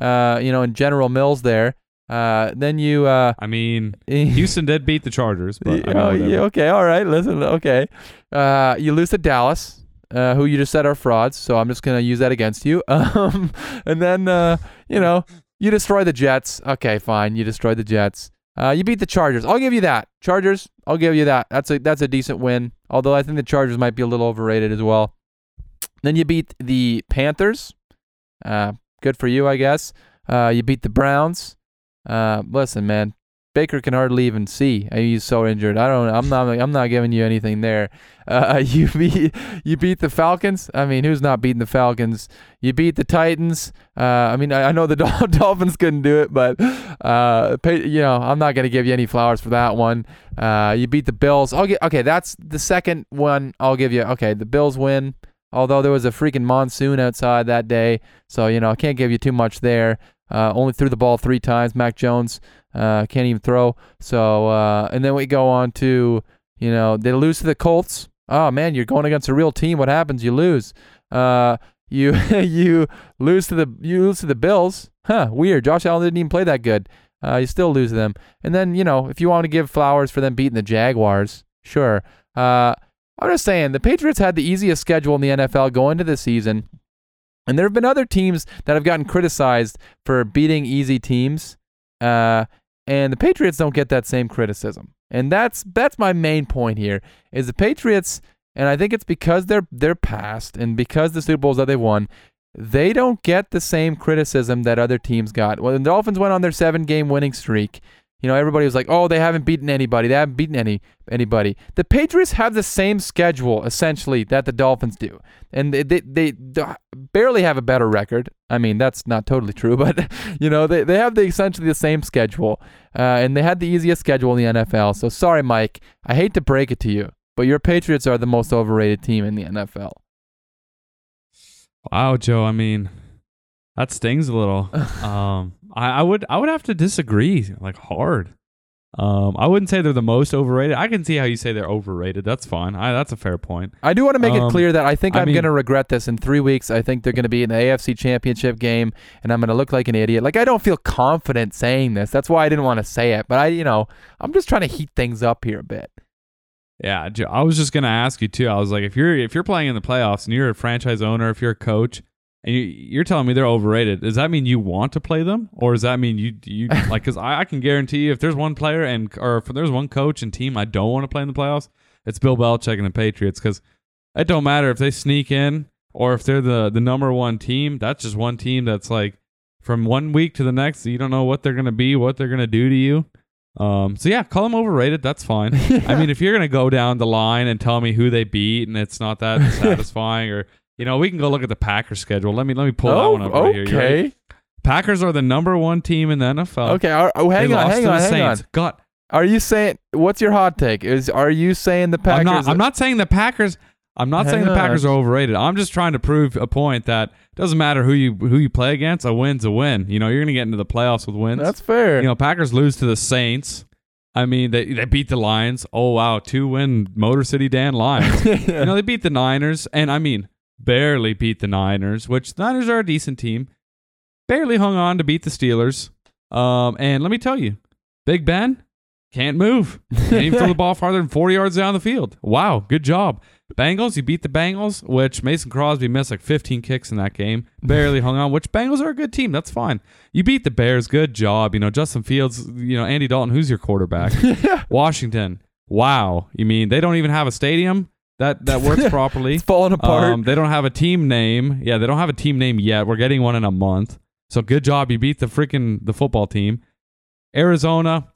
Uh, you know, in General Mills there. Uh, then you. Uh, I mean, Houston did beat the Chargers, but I mean, oh, yeah, okay, all right. Listen, okay. Uh, you lose to Dallas, uh, who you just said are frauds. So I'm just gonna use that against you. Um, and then uh, you know, you destroy the Jets. Okay, fine. You destroy the Jets. Uh, you beat the Chargers. I'll give you that. Chargers. I'll give you that. That's a that's a decent win. Although I think the Chargers might be a little overrated as well. Then you beat the Panthers. Uh, good for you, I guess. Uh, you beat the Browns. Uh, listen, man, Baker can hardly even see. Uh, He's so injured. I don't. I'm not. I'm not giving you anything there. Uh, you beat. You beat the Falcons. I mean, who's not beating the Falcons? You beat the Titans. Uh, I mean, I, I know the Dol- Dolphins couldn't do it, but uh, pay, you know, I'm not gonna give you any flowers for that one. Uh, you beat the Bills. I'll get. Okay, that's the second one. I'll give you. Okay, the Bills win. Although there was a freaking monsoon outside that day, so you know I can't give you too much there. Uh, only threw the ball three times. Mac Jones uh, can't even throw. So uh, and then we go on to you know they lose to the Colts. Oh man, you're going against a real team. What happens? You lose. Uh, you you lose to the you lose to the Bills. Huh? Weird. Josh Allen didn't even play that good. Uh, you still lose to them. And then you know if you want to give flowers for them beating the Jaguars, sure. Uh, I'm just saying the Patriots had the easiest schedule in the NFL going into the season. And there have been other teams that have gotten criticized for beating easy teams, uh, and the Patriots don't get that same criticism. And that's that's my main point here is the Patriots, and I think it's because they're they're past and because the Super Bowls that they won, they don't get the same criticism that other teams got. When the Dolphins went on their seven game winning streak, you know everybody was like, "Oh, they haven't beaten anybody. They haven't beaten any anybody." The Patriots have the same schedule essentially that the Dolphins do, and they they, they, barely have a better record. I mean, that's not totally true, but you know they they have the essentially the same schedule, uh, and they had the easiest schedule in the NFL. So sorry, Mike. I hate to break it to you, but your Patriots are the most overrated team in the NFL. Wow, Joe. I mean, that stings a little. um, I, I would I would have to disagree like hard. Um, I wouldn't say they're the most overrated. I can see how you say they're overrated. That's fine. I, that's a fair point. I do want to make it Um, clear that I think I I'm going to regret this in three weeks. I think they're going to be in the AFC Championship game, and I'm going to look like an idiot. Like I don't feel confident saying this. That's why I didn't want to say it. But I, you know, I'm just trying to heat things up here a bit. Yeah, I was just gonna ask you too. I was like, if you're if you're playing in the playoffs and you're a franchise owner, if you're a coach, and you, you're telling me they're overrated, does that mean you want to play them, or does that mean you you like? Because I, I can guarantee you, if there's one player and or if there's one coach and team I don't want to play in the playoffs, it's Bill Belichick and the Patriots. Because it don't matter if they sneak in or if they're the the number one team. That's just one team that's like from one week to the next, you don't know what they're gonna be, what they're gonna do to you. Um, so yeah, call them overrated. That's fine. I mean, if you're gonna go down the line and tell me who they beat and it's not that satisfying, or you know, we can go look at the Packers schedule. Let me let me pull that oh, one up right here. Okay. Packers are the number one team in the NFL. Okay. are- Oh, They hang on, lost hang to on, the hang Saints. on. God, Are you saying what's your hot take? Is are you saying the Packers? I'm not. I'm not saying the Packers. I'm not saying the on. Packers are overrated. I'm just trying to prove a point that it doesn't matter who you who you play against. A win's a win. You know, you're gonna get into the playoffs with wins. That's fair. you know, Packers lose to the Saints. I mean, they they beat the Lions. Oh wow, two win Motor City Dan Lions. you know, they beat the Niners, and I mean, barely beat the Niners, which the Niners are a decent team. Barely hung on to beat the Steelers. Um, and let me tell you, Big Ben can't move. Can't even throw the ball farther than 40 yards down the field. Wow, good job. Bengals, you beat the Bengals, which Mason Crosby missed like 15 kicks in that game. Barely hung on, which Bengals are a good team. That's fine. You beat the Bears. Good job. You know, Justin Fields, you know, Andy Dalton, who's your quarterback? Washington. Wow. You mean they don't even have a stadium that, that works properly? it's falling apart. Um, they don't have a team name. Yeah, they don't have a team name yet. We're getting one in a month. So good job. You beat the freaking the football team. Arizona,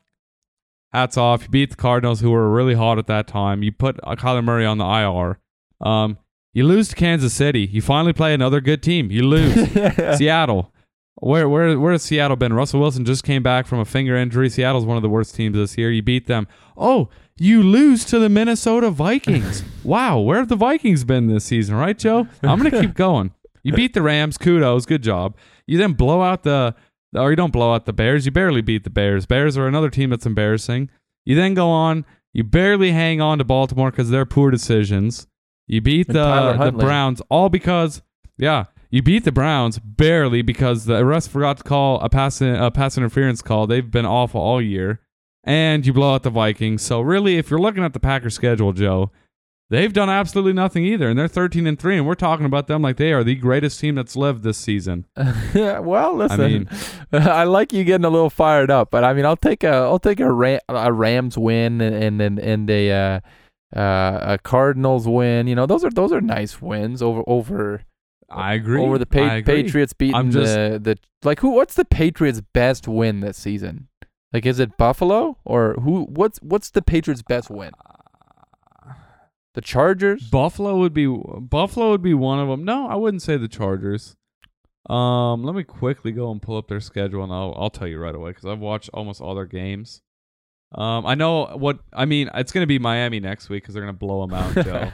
hats off. You beat the Cardinals, who were really hot at that time. You put uh, Kyler Murray on the IR. Um, you lose to Kansas City. You finally play another good team. You lose. Seattle. Where where where has Seattle been? Russell Wilson just came back from a finger injury. Seattle's one of the worst teams this year. You beat them. Oh, you lose to the Minnesota Vikings. wow, where have the Vikings been this season, right, Joe? I'm gonna keep going. You beat the Rams. Kudos, good job. You then blow out the or you don't blow out the Bears. You barely beat the Bears. Bears are another team that's embarrassing. You then go on. You barely hang on to Baltimore because they're poor decisions. You beat the the Browns all because yeah, you beat the Browns barely because the refs forgot to call a pass a pass interference call. They've been awful all year, and you blow out the Vikings. So really, if you're looking at the Packers schedule, Joe, they've done absolutely nothing either, and they're 13 and three, and we're talking about them like they are the greatest team that's lived this season. well, listen. I, mean- like you getting a little fired up, but I mean, I'll take a I'll take a, Ram, a Rams win and and and a uh, uh, a Cardinals win. You know, those are those are nice wins over over I agree. over the I pa-. Patriots beating I'm just- the the like who? What's the Patriots' best win this season? Like, is it Buffalo or who? What's what's the Patriots' best win? The Chargers. Buffalo would be Buffalo would be one of them. No, I wouldn't say the Chargers. Um, let me quickly go and pull up their schedule, and I'll I'll tell you right away because I've watched almost all their games. Um, I know what I mean. It's gonna be Miami next week because they're gonna blow them out, Joe.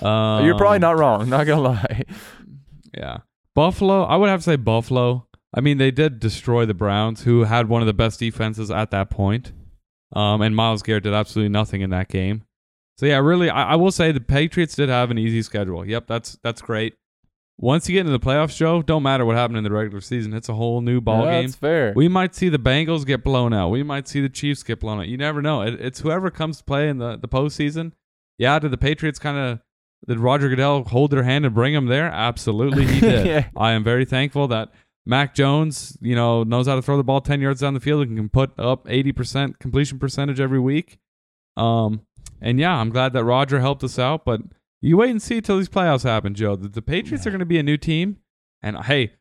Um, You're probably not wrong. Not gonna lie. Yeah, Buffalo. I would have to say Buffalo. I mean, they did destroy the Browns, who had one of the best defenses at that point. Um, and Myles Garrett did absolutely nothing in that game. So yeah, really, I, I will say the Patriots did have an easy schedule. Yep, that's that's great. Once you get into the playoffs, Joe, don't matter what happened in the regular season. It's a whole new ball Yeah, game. That's fair. We might see the Bengals get blown out. We might see the Chiefs get blown out. You never know. It, it's whoever comes to play in the, the postseason. Yeah, did the Patriots kind of, did Roger Goodell hold their hand and bring them there? Absolutely, he did. Yeah. I am very thankful that Mac Jones, you know, knows how to throw the ball 10 yards down the field and can put up 80% completion percentage every week. Um, and yeah, I'm glad that Roger helped us out, but you wait and see till these playoffs happen, Joe. The, the Patriots are going to be a new team. And hey,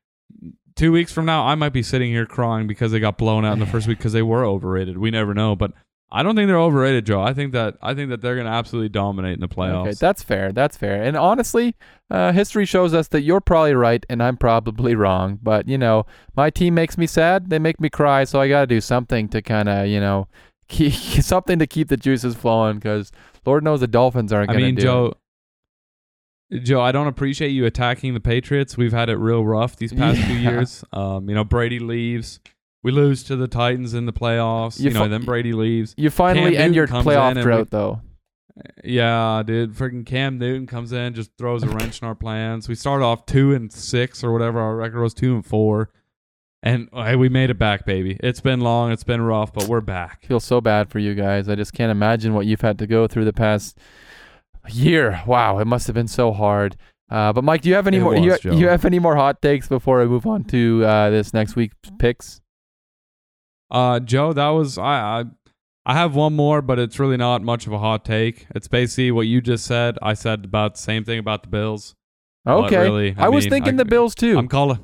two weeks from now, I might be sitting here crying because they got blown out in the first week because they were overrated. We never know, but I don't think they're overrated, Joe. I think that I think that they're going to absolutely dominate in the playoffs. Okay, that's fair. That's fair. And honestly, uh, history shows us that you're probably right and I'm probably wrong. But you know, my team makes me sad. They make me cry. So I got to do something to kind of, you know, keep something to keep the juices flowing. Because Lord knows the Dolphins aren't going to mean, do Joe, it. Joe, I don't appreciate you attacking the Patriots. We've had it real rough these past few years. Um, you know, Brady leaves. We lose to the Titans in the playoffs. You You, know, fi- then Brady leaves. You finally end your playoff drought, we- though. Yeah, dude. Freaking Cam Newton comes in, just throws a wrench in our plans. We start off two and six or whatever. Our record was two and four. And hey, we made it back, baby. It's been long, it's been rough, but we're back. I feel so bad for you guys. I just can't imagine what you've had to go through the past year. Wow, it must have been so hard. Uh, but Mike, do you have any It more? was, you, you have any more hot takes before I move on to uh, this next week's picks? Uh, Joe, that was I, I. I have one more, but it's really not much of a hot take. It's basically what you just said. I said about the same thing about the Bills. Okay, really, I, I was thinking I- the Bills too. I'm calling.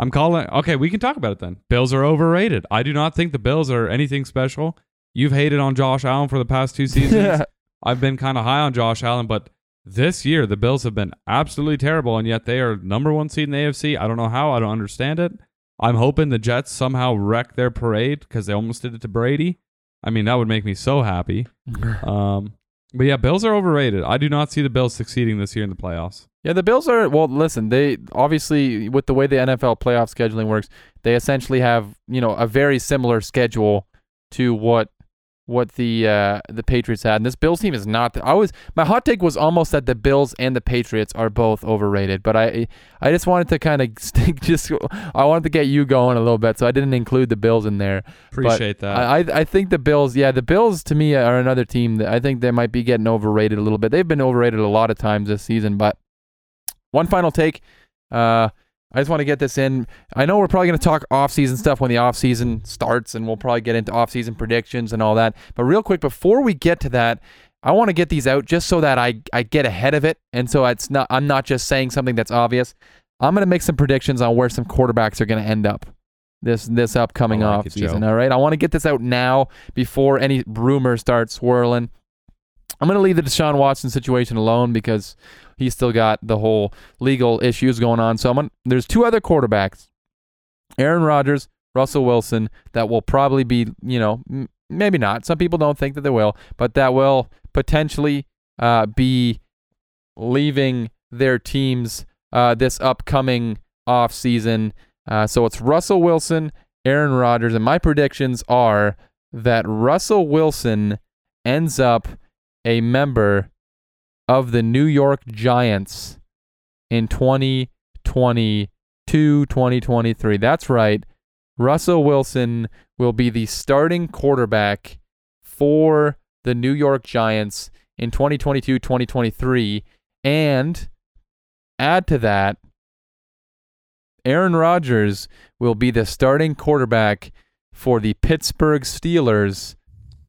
I'm calling. Okay, we can talk about it then. Bills are overrated. I do not think the Bills are anything special. You've hated on Josh Allen for the past two seasons. I've been kind of high on Josh Allen, but this year the Bills have been absolutely terrible, and yet they are number one seed in the AFC. I don't know how. I don't understand it. I'm hoping the Jets somehow wreck their parade because they almost did it to Brady. I mean, that would make me so happy. Um, but yeah, Bills are overrated. I do not see the Bills succeeding this year in the playoffs. Yeah, the Bills are well. Listen, they obviously with the way the NFL playoff scheduling works, they essentially have you know a very similar schedule to what what the uh, the Patriots had. And this Bills team is not. I was my hot take was almost that the Bills and the Patriots are both overrated, but I I just wanted to kind of stick. Just I wanted to get you going a little bit, so I didn't include the Bills in there. Appreciate that. I, I I think the Bills, yeah, the Bills to me are another team that I think they might be getting overrated a little bit. They've been overrated a lot of times this season, but one final take. Uh, I just want to get this in. I know we're probably going to talk off-season stuff when the off-season starts, and we'll probably get into off-season predictions and all that. But real quick, before we get to that, I want to get these out just so that I, I get ahead of it, and so it's not I'm not just saying something that's obvious. I'm going to make some predictions on where some quarterbacks are going to end up this this upcoming like off season. All right, I want to get this out now before any rumors start swirling. I'm going to leave the Deshaun Watson situation alone because he's still got the whole legal issues going on. So there's two other quarterbacks, Aaron Rodgers, Russell Wilson, that will probably be, you know, m- maybe not. Some people don't think that they will, but that will potentially uh, be leaving their teams uh, this upcoming off season. Uh, so it's Russell Wilson, Aaron Rodgers, and my predictions are that Russell Wilson ends up a member of the New York Giants in 2022 2023. That's right. Russell Wilson will be the starting quarterback for the New York Giants in 2022 2023. And add to that, Aaron Rodgers will be the starting quarterback for the Pittsburgh Steelers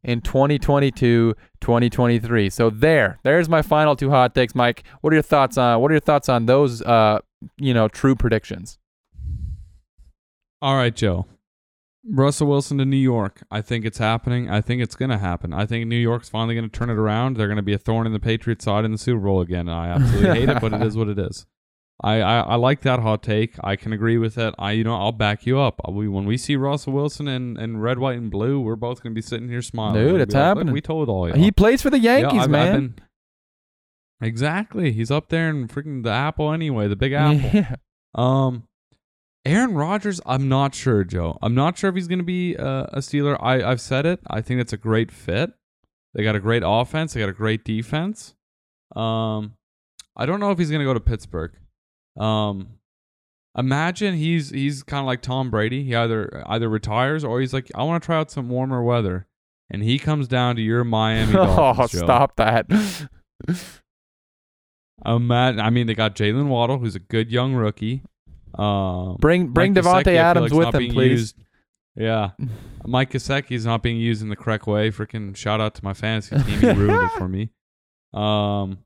in 2022 2023. So there, there's my final two hot takes, Mike. What are your thoughts on what are your thoughts on those uh, you know, true predictions? All right, Joe. Russell Wilson to New York. I think it's happening. I think it's going to happen. I think New York's finally going to turn it around. They're going to be a thorn in the Patriots' side in the Super Bowl again. I absolutely hate it, but it is what it is. I, I, I like that hot take. I can agree with it. I you know I'll back you up. We, when we see Russell Wilson in, in red, white, and blue, we're both going to be sitting here smiling. Dude, it's like, happening. we told all you. He plays for the Yankees, I've- I've man. been- exactly. He's up there in freaking the Apple anyway, the Big Apple. Yeah. Um, Aaron Rodgers, I'm not sure, Joe. I'm not sure if he's going to be uh, a Steeler. I, I've said it. I think it's a great fit. They got a great offense. They got a great defense. Um, I don't know if he's going to go to Pittsburgh. Um, imagine he's he's kind of like Tom Brady. He either either retires or he's like, I want to try out some warmer weather, and he comes down to your Miami oh, stop that. Imagine, I mean, they got Jaylen Waddle, who's a good young rookie. Um, Bring bring Mike Davante feel Adams like's with him, please. used- Yeah, Mike Gesicki's not being used in the correct way. Freaking shout out to my fantasy team, he ruined it for me. Um,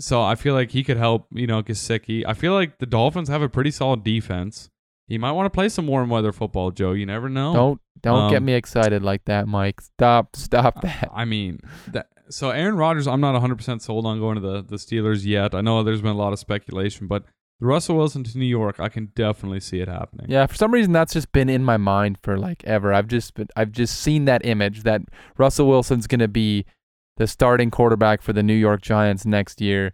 so I feel like he could help. You know, Gesicki. I feel like the Dolphins have a pretty solid defense. He might want to play some warm weather football, Joe. You never know. Don't don't get Um, me excited like that, Mike. Stop stop that. I mean, that, so Aaron Rodgers, I'm not 100% sold on going to the, the Steelers yet. I know there's been a lot of speculation, but Russell Wilson to New York, I can definitely see it happening. Yeah, for some reason that's just been in my mind for like ever. I've just been, I've just seen that image that Russell Wilson's going to be the starting quarterback for the New York Giants next year.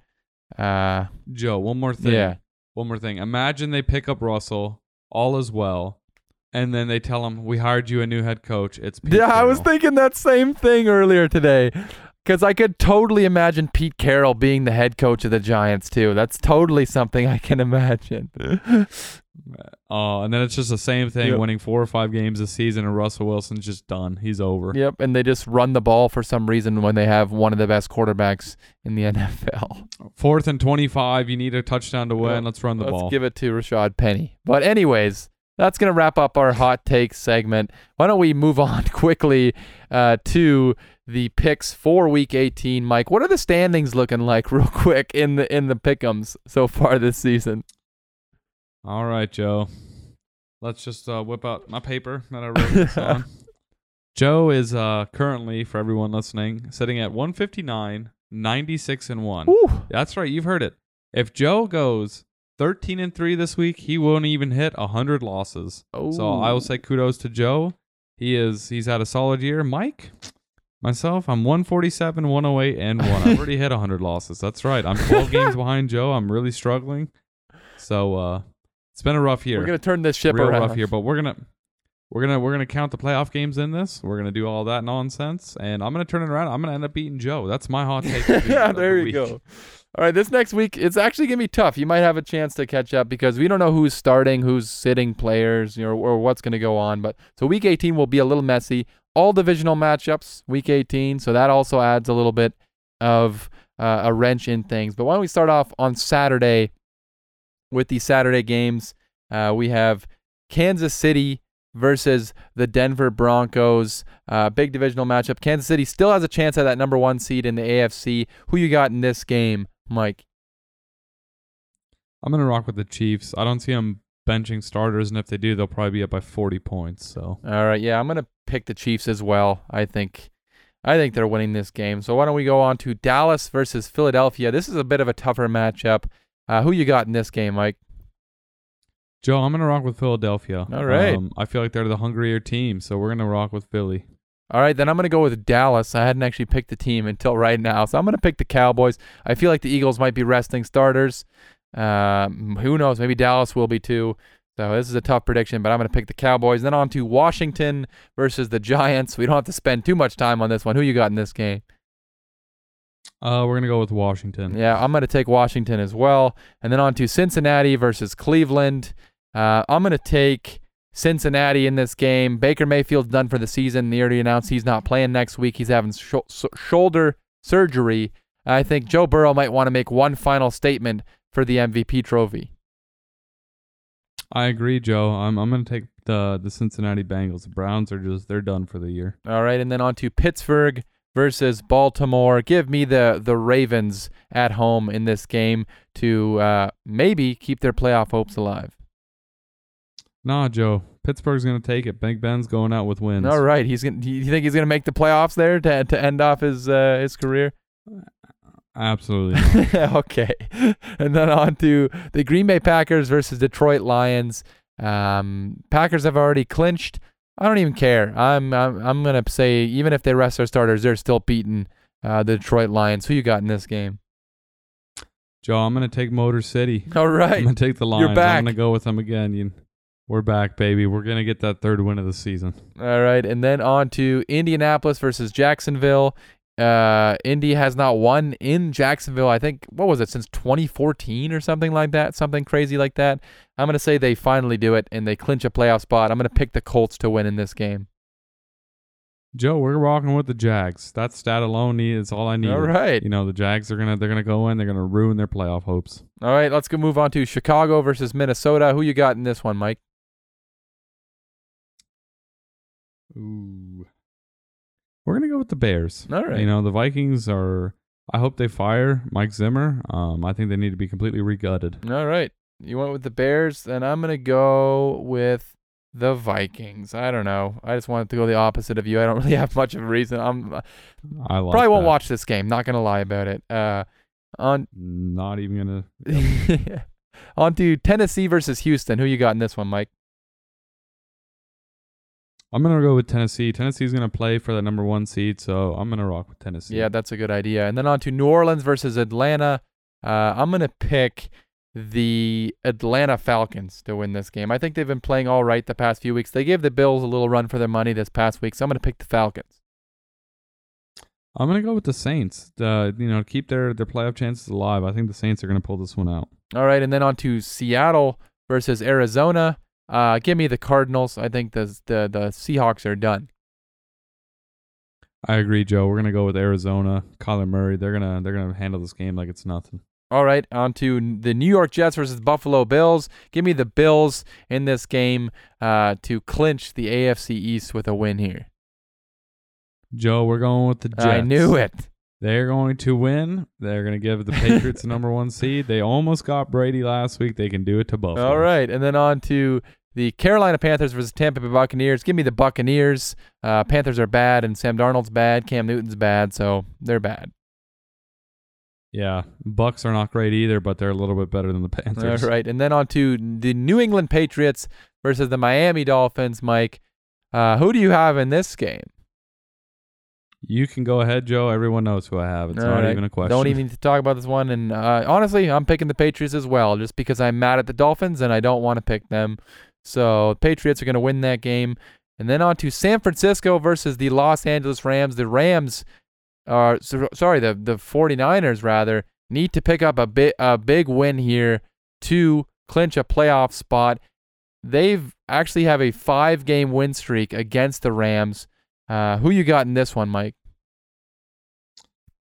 Uh, Joe, one more thing. yeah. One more thing. Imagine they pick up Russell, all is well, and then they tell him, "We hired you a new head coach." It's Pete Yeah, I was thinking that same thing earlier today. Because I could totally imagine Pete Carroll being the head coach of the Giants, too. That's totally something I can imagine. Oh, and then it's just the same thing, Yep. winning four or five games this season, and Russell Wilson's just done. He's over. yep. And they just run the ball for some reason when they have one of the best quarterbacks in the NFL. Fourth and twenty-five. You need a touchdown to win. Yep. Let's run the ball. Let's give it to Rashaad Penny. But, anyways, that's going to wrap up our hot takes segment. Why don't we move on quickly uh, to the picks for Week 18? Mike, what are the standings looking like, real quick, in the in the pick'ems so far this season? All right, Joe. Let's just uh, whip out my paper that I wrote this on. Joe is uh, currently, for everyone listening, sitting at 159, 96 and 1. Woo. That's right, you've heard it. If Joe goes 13 and 3 this week, he won't even hit 100 losses. So I will say kudos to Joe. He is he's had a solid year. Mike, myself, I'm 147, 108 and 1. I've already hit 100 losses. That's right. I'm 12 games behind Joe. I'm really struggling. So uh it's been a rough year. We're gonna turn this ship Real around. rough year, but we're going to we're gonna we're gonna count the playoff games in this. We're gonna do all that nonsense, and I'm gonna turn it around. I'm gonna end up beating Joe. That's my hot take. yeah, of the there you go. All right, this next week it's actually gonna be tough. You might have a chance to catch up because we don't know who's starting, who's sitting players, you know, or what's gonna go on. But so week 18 will be a little messy. All divisional matchups, week 18, so that also adds a little bit of uh, a wrench in things. But why don't we start off on Saturday with the Saturday games? Uh, we have Kansas City versus the Denver Broncos. Uh, big divisional matchup. Kansas City still has a chance at that number one seed in the AFC. Who you got in this game, Mike? I'm gonna rock with the Chiefs. I don't see them benching starters, and if they do, they'll probably be up by 40 points. So All right, yeah, I'm gonna pick the Chiefs as well. I think, I think they're winning this game. So why don't we go on to Dallas versus Philadelphia? This is a bit of a tougher matchup. Uh, who you got in this game, Mike? Joe, I'm gonna rock with Philadelphia. All right. Um, I feel like they're the hungrier team, so we're gonna rock with Philly. All right, then I'm going to go with Dallas. I hadn't actually picked the team until right now. So I'm going to pick the Cowboys. I feel like the Eagles might be resting starters. Um, who knows? Maybe Dallas will be too. So this is a tough prediction, but I'm going to pick the Cowboys. Then on to Washington versus the Giants. We don't have to spend too much time on this one. Who you got in this game? Uh, we're gonna go with Washington. Yeah, I'm going to take Washington as well. And then on to Cincinnati versus Cleveland. Uh, I'm going to take Cincinnati in this game. Baker Mayfield's done for the season. He already announced he's not playing next week. He's having so- shoulder surgery. I think Joe Burrow might want to make one final statement for the MVP trophy. I agree, Joe. I'm I'm gonna take the the Cincinnati Bengals. The Browns are just they're done for the year. All right, and then on to Pittsburgh versus Baltimore. Give me the the Ravens at home in this game to uh, maybe keep their playoff hopes alive. Nah, Joe. Pittsburgh's gonna take it. Big Ben's going out with wins. All right, he's gonna. You think he's gonna make the playoffs there to to end off his uh, his career? Absolutely. okay, and then on to the Green Bay Packers versus Detroit Lions. Um, Packers have already clinched. I don't even care. I'm I'm I'm gonna say even if they rest their starters, they're still beating uh, the Detroit Lions. Who you got in this game? Joe, I'm gonna take Motor City. All right. I'm gonna take the Lions. You're back. I'm gonna go with them again. You, we're back, baby. We're gonna get that third win of the season. all right, and then on to Indianapolis versus Jacksonville. Uh, Indy has not won in Jacksonville. I think what was it since 2014 or something like that, something crazy like that. I'm gonna say they finally do it and they clinch a playoff spot. I'm gonna pick the Colts to win in this game. Joe, we're rocking with the Jags. That stat alone is all I need. All right, You know the Jags are gonna they're gonna go in. They're gonna ruin their playoff hopes. all right. Let's go move on to Chicago versus Minnesota. Who you got in this one, Mike? Ooh. We're gonna go with the Bears. All right. You know the Vikings are. I hope they fire Mike Zimmer. Um, I think they need to be completely regutted. All right. You went with the Bears, and I'm gonna go with the Vikings. I don't know. I just wanted to go the opposite of you. I don't really have much of a reason. I'm I like probably won't watch this game. Not gonna lie about it. Uh, on Not even gonna. on to Tennessee versus Houston. Who you got in this one, Mike? I'm gonna go with Tennessee. Tennessee's gonna play for that number one seed, so I'm gonna rock with Tennessee. Yeah, that's a good idea. And then on to New Orleans versus Atlanta. Uh, I'm gonna pick the Atlanta Falcons to win this game. I think they've been playing all right the past few weeks. They gave the Bills a little run for their money this past week, so I'm gonna pick the Falcons. I'm gonna go with the Saints. Uh, you know, keep their their playoff chances alive. I think the Saints are gonna pull this one out. All right, and then on to Seattle versus Arizona. Uh, give me the Cardinals. I think the the the Seahawks are done. I agree, Joe. We're gonna go with Arizona. Kyler Murray. They're gonna they're gonna handle this game like it's nothing. All right, on to the New York Jets versus Buffalo Bills. Give me the Bills in this game uh, to clinch the AFC East with a win here. Joe, we're going with the Jets. I knew it. They're going to win. They're going to give the Patriots the number one seed. They almost got Brady last week. They can do it to Buffalo. All right, and then on to the Carolina Panthers versus Tampa Bay Buccaneers. Give me the Buccaneers. Uh, Panthers are bad, and Sam Darnold's bad. Cam Newton's bad, so they're bad. Yeah, Bucks are not great either, but they're a little bit better than the Panthers. All right, and then on to the New England Patriots versus the Miami Dolphins. Mike, uh, who do you have in this game? You can go ahead, Joe. Everyone knows who I have. It's All not right. even a question. Don't even need to talk about this one. And uh, honestly, I'm picking the Patriots as well, just because I'm mad at the Dolphins and I don't want to pick them. So the Patriots are going to win that game. And then on to San Francisco versus the Los Angeles Rams. The Rams are sorry, the the 49ers rather need to pick up a bit a big win here to clinch a playoff spot. They've actually have a five game win streak against the Rams. Uh, who you got in this one, Mike?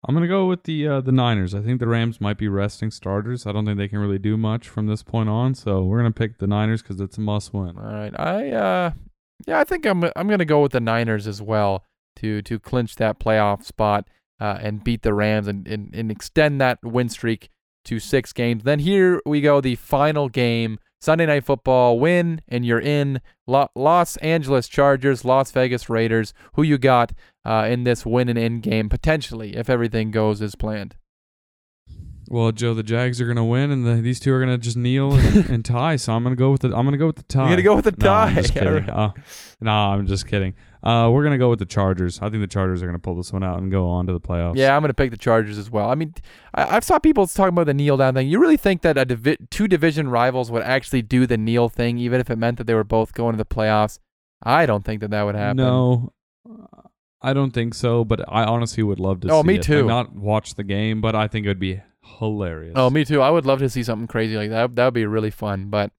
I'm gonna go with the uh, the Niners. I think the Rams might be resting starters. I don't think they can really do much from this point on. So we're gonna pick the Niners because it's a must win. All right. I uh yeah, I think I'm I'm to go with the Niners as well to to clinch that playoff spot uh, and beat the Rams and, and and extend that win streak to 6 games. Then here we go the final game, Sunday night football win and you're in Lo- Los Angeles Chargers, Las Vegas Raiders. Who you got uh, in this win and end game potentially if everything goes as planned? Well, Joe, the Jags are gonna win, and the, these two are gonna just kneel and, and tie. So I'm gonna go with the I'm gonna go with the tie. You're going to go with the No, tie. I'm just kidding. Uh, no, I'm just kidding. Uh, we're gonna go with the Chargers. I think the Chargers are gonna pull this one out and go on to the playoffs. Yeah, I'm going to pick the Chargers as well. I mean, I, I've saw people talking about the kneel down thing. You really think that a divi- two division rivals would actually do the kneel thing, even if it meant that they were both going to the playoffs? I don't think that that would happen. No, I don't think so. But I honestly would love to. Oh, see me too. not watch the game, but I think it would be hilarious. Oh, me too. I would love to see something crazy like that. That would be really fun. But,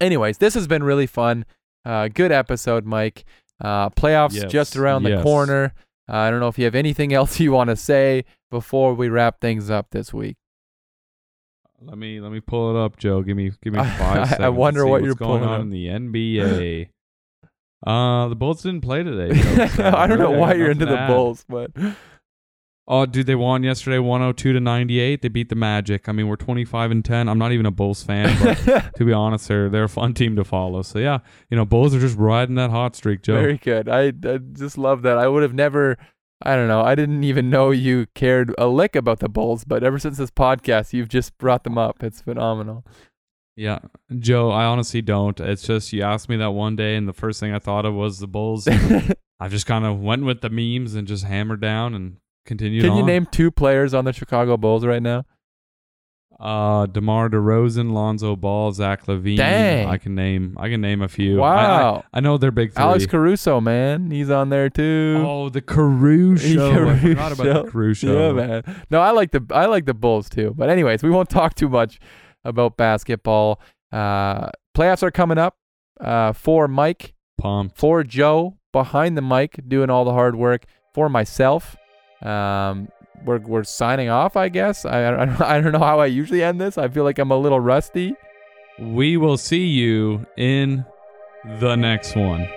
anyways, this has been really fun. Uh, good episode, Mike. Uh, playoffs Yes, just around the corner. Uh, I don't know if you have anything else you want to say before we wrap things up this week. Let me let me pull it up, Joe. Give me give me I- five I to wonder what you're going pulling on up. in the NBA. uh, the Bulls didn't play today. Joe, so I don't know why you're into the add. Bulls, but Oh, dude, they won yesterday, 102 to 98. They beat the Magic. I mean, we're 25 and 10. I'm not even a Bulls fan, but to be honest, they're they're a fun team to follow. So yeah, you know, Bulls are just riding that hot streak, Joe. Very good. I, I just love that. I would have never, I don't know, I didn't even know you cared a lick about the Bulls, but ever since this podcast, you've just brought them up. It's phenomenal. Yeah, Joe, I honestly don't. It's just you asked me that one day, and the first thing I thought of was the Bulls. I just kind of went with the memes and just hammered down and continued. Can you on. name two players on the Chicago Bulls right now? Uh, DeMar DeRozan, Lonzo Ball, Zach LaVine. Dang. I can name. I can name a few. I- I, Wow. I know they're big three. Alex Caruso, man. He's on there too. Oh, the Caruso. I forgot about the Caruso. Yeah, man. No, I like the I like the Bulls too. But anyways, we won't talk too much about basketball. Uh, playoffs are coming up. Uh, for Mike, Pumped. for Joe behind the mic, doing all the hard work. For myself, um, we're we're signing off. I guess. I I I don't know how I usually end this. I feel like I'm a little rusty. We will see you in the next one.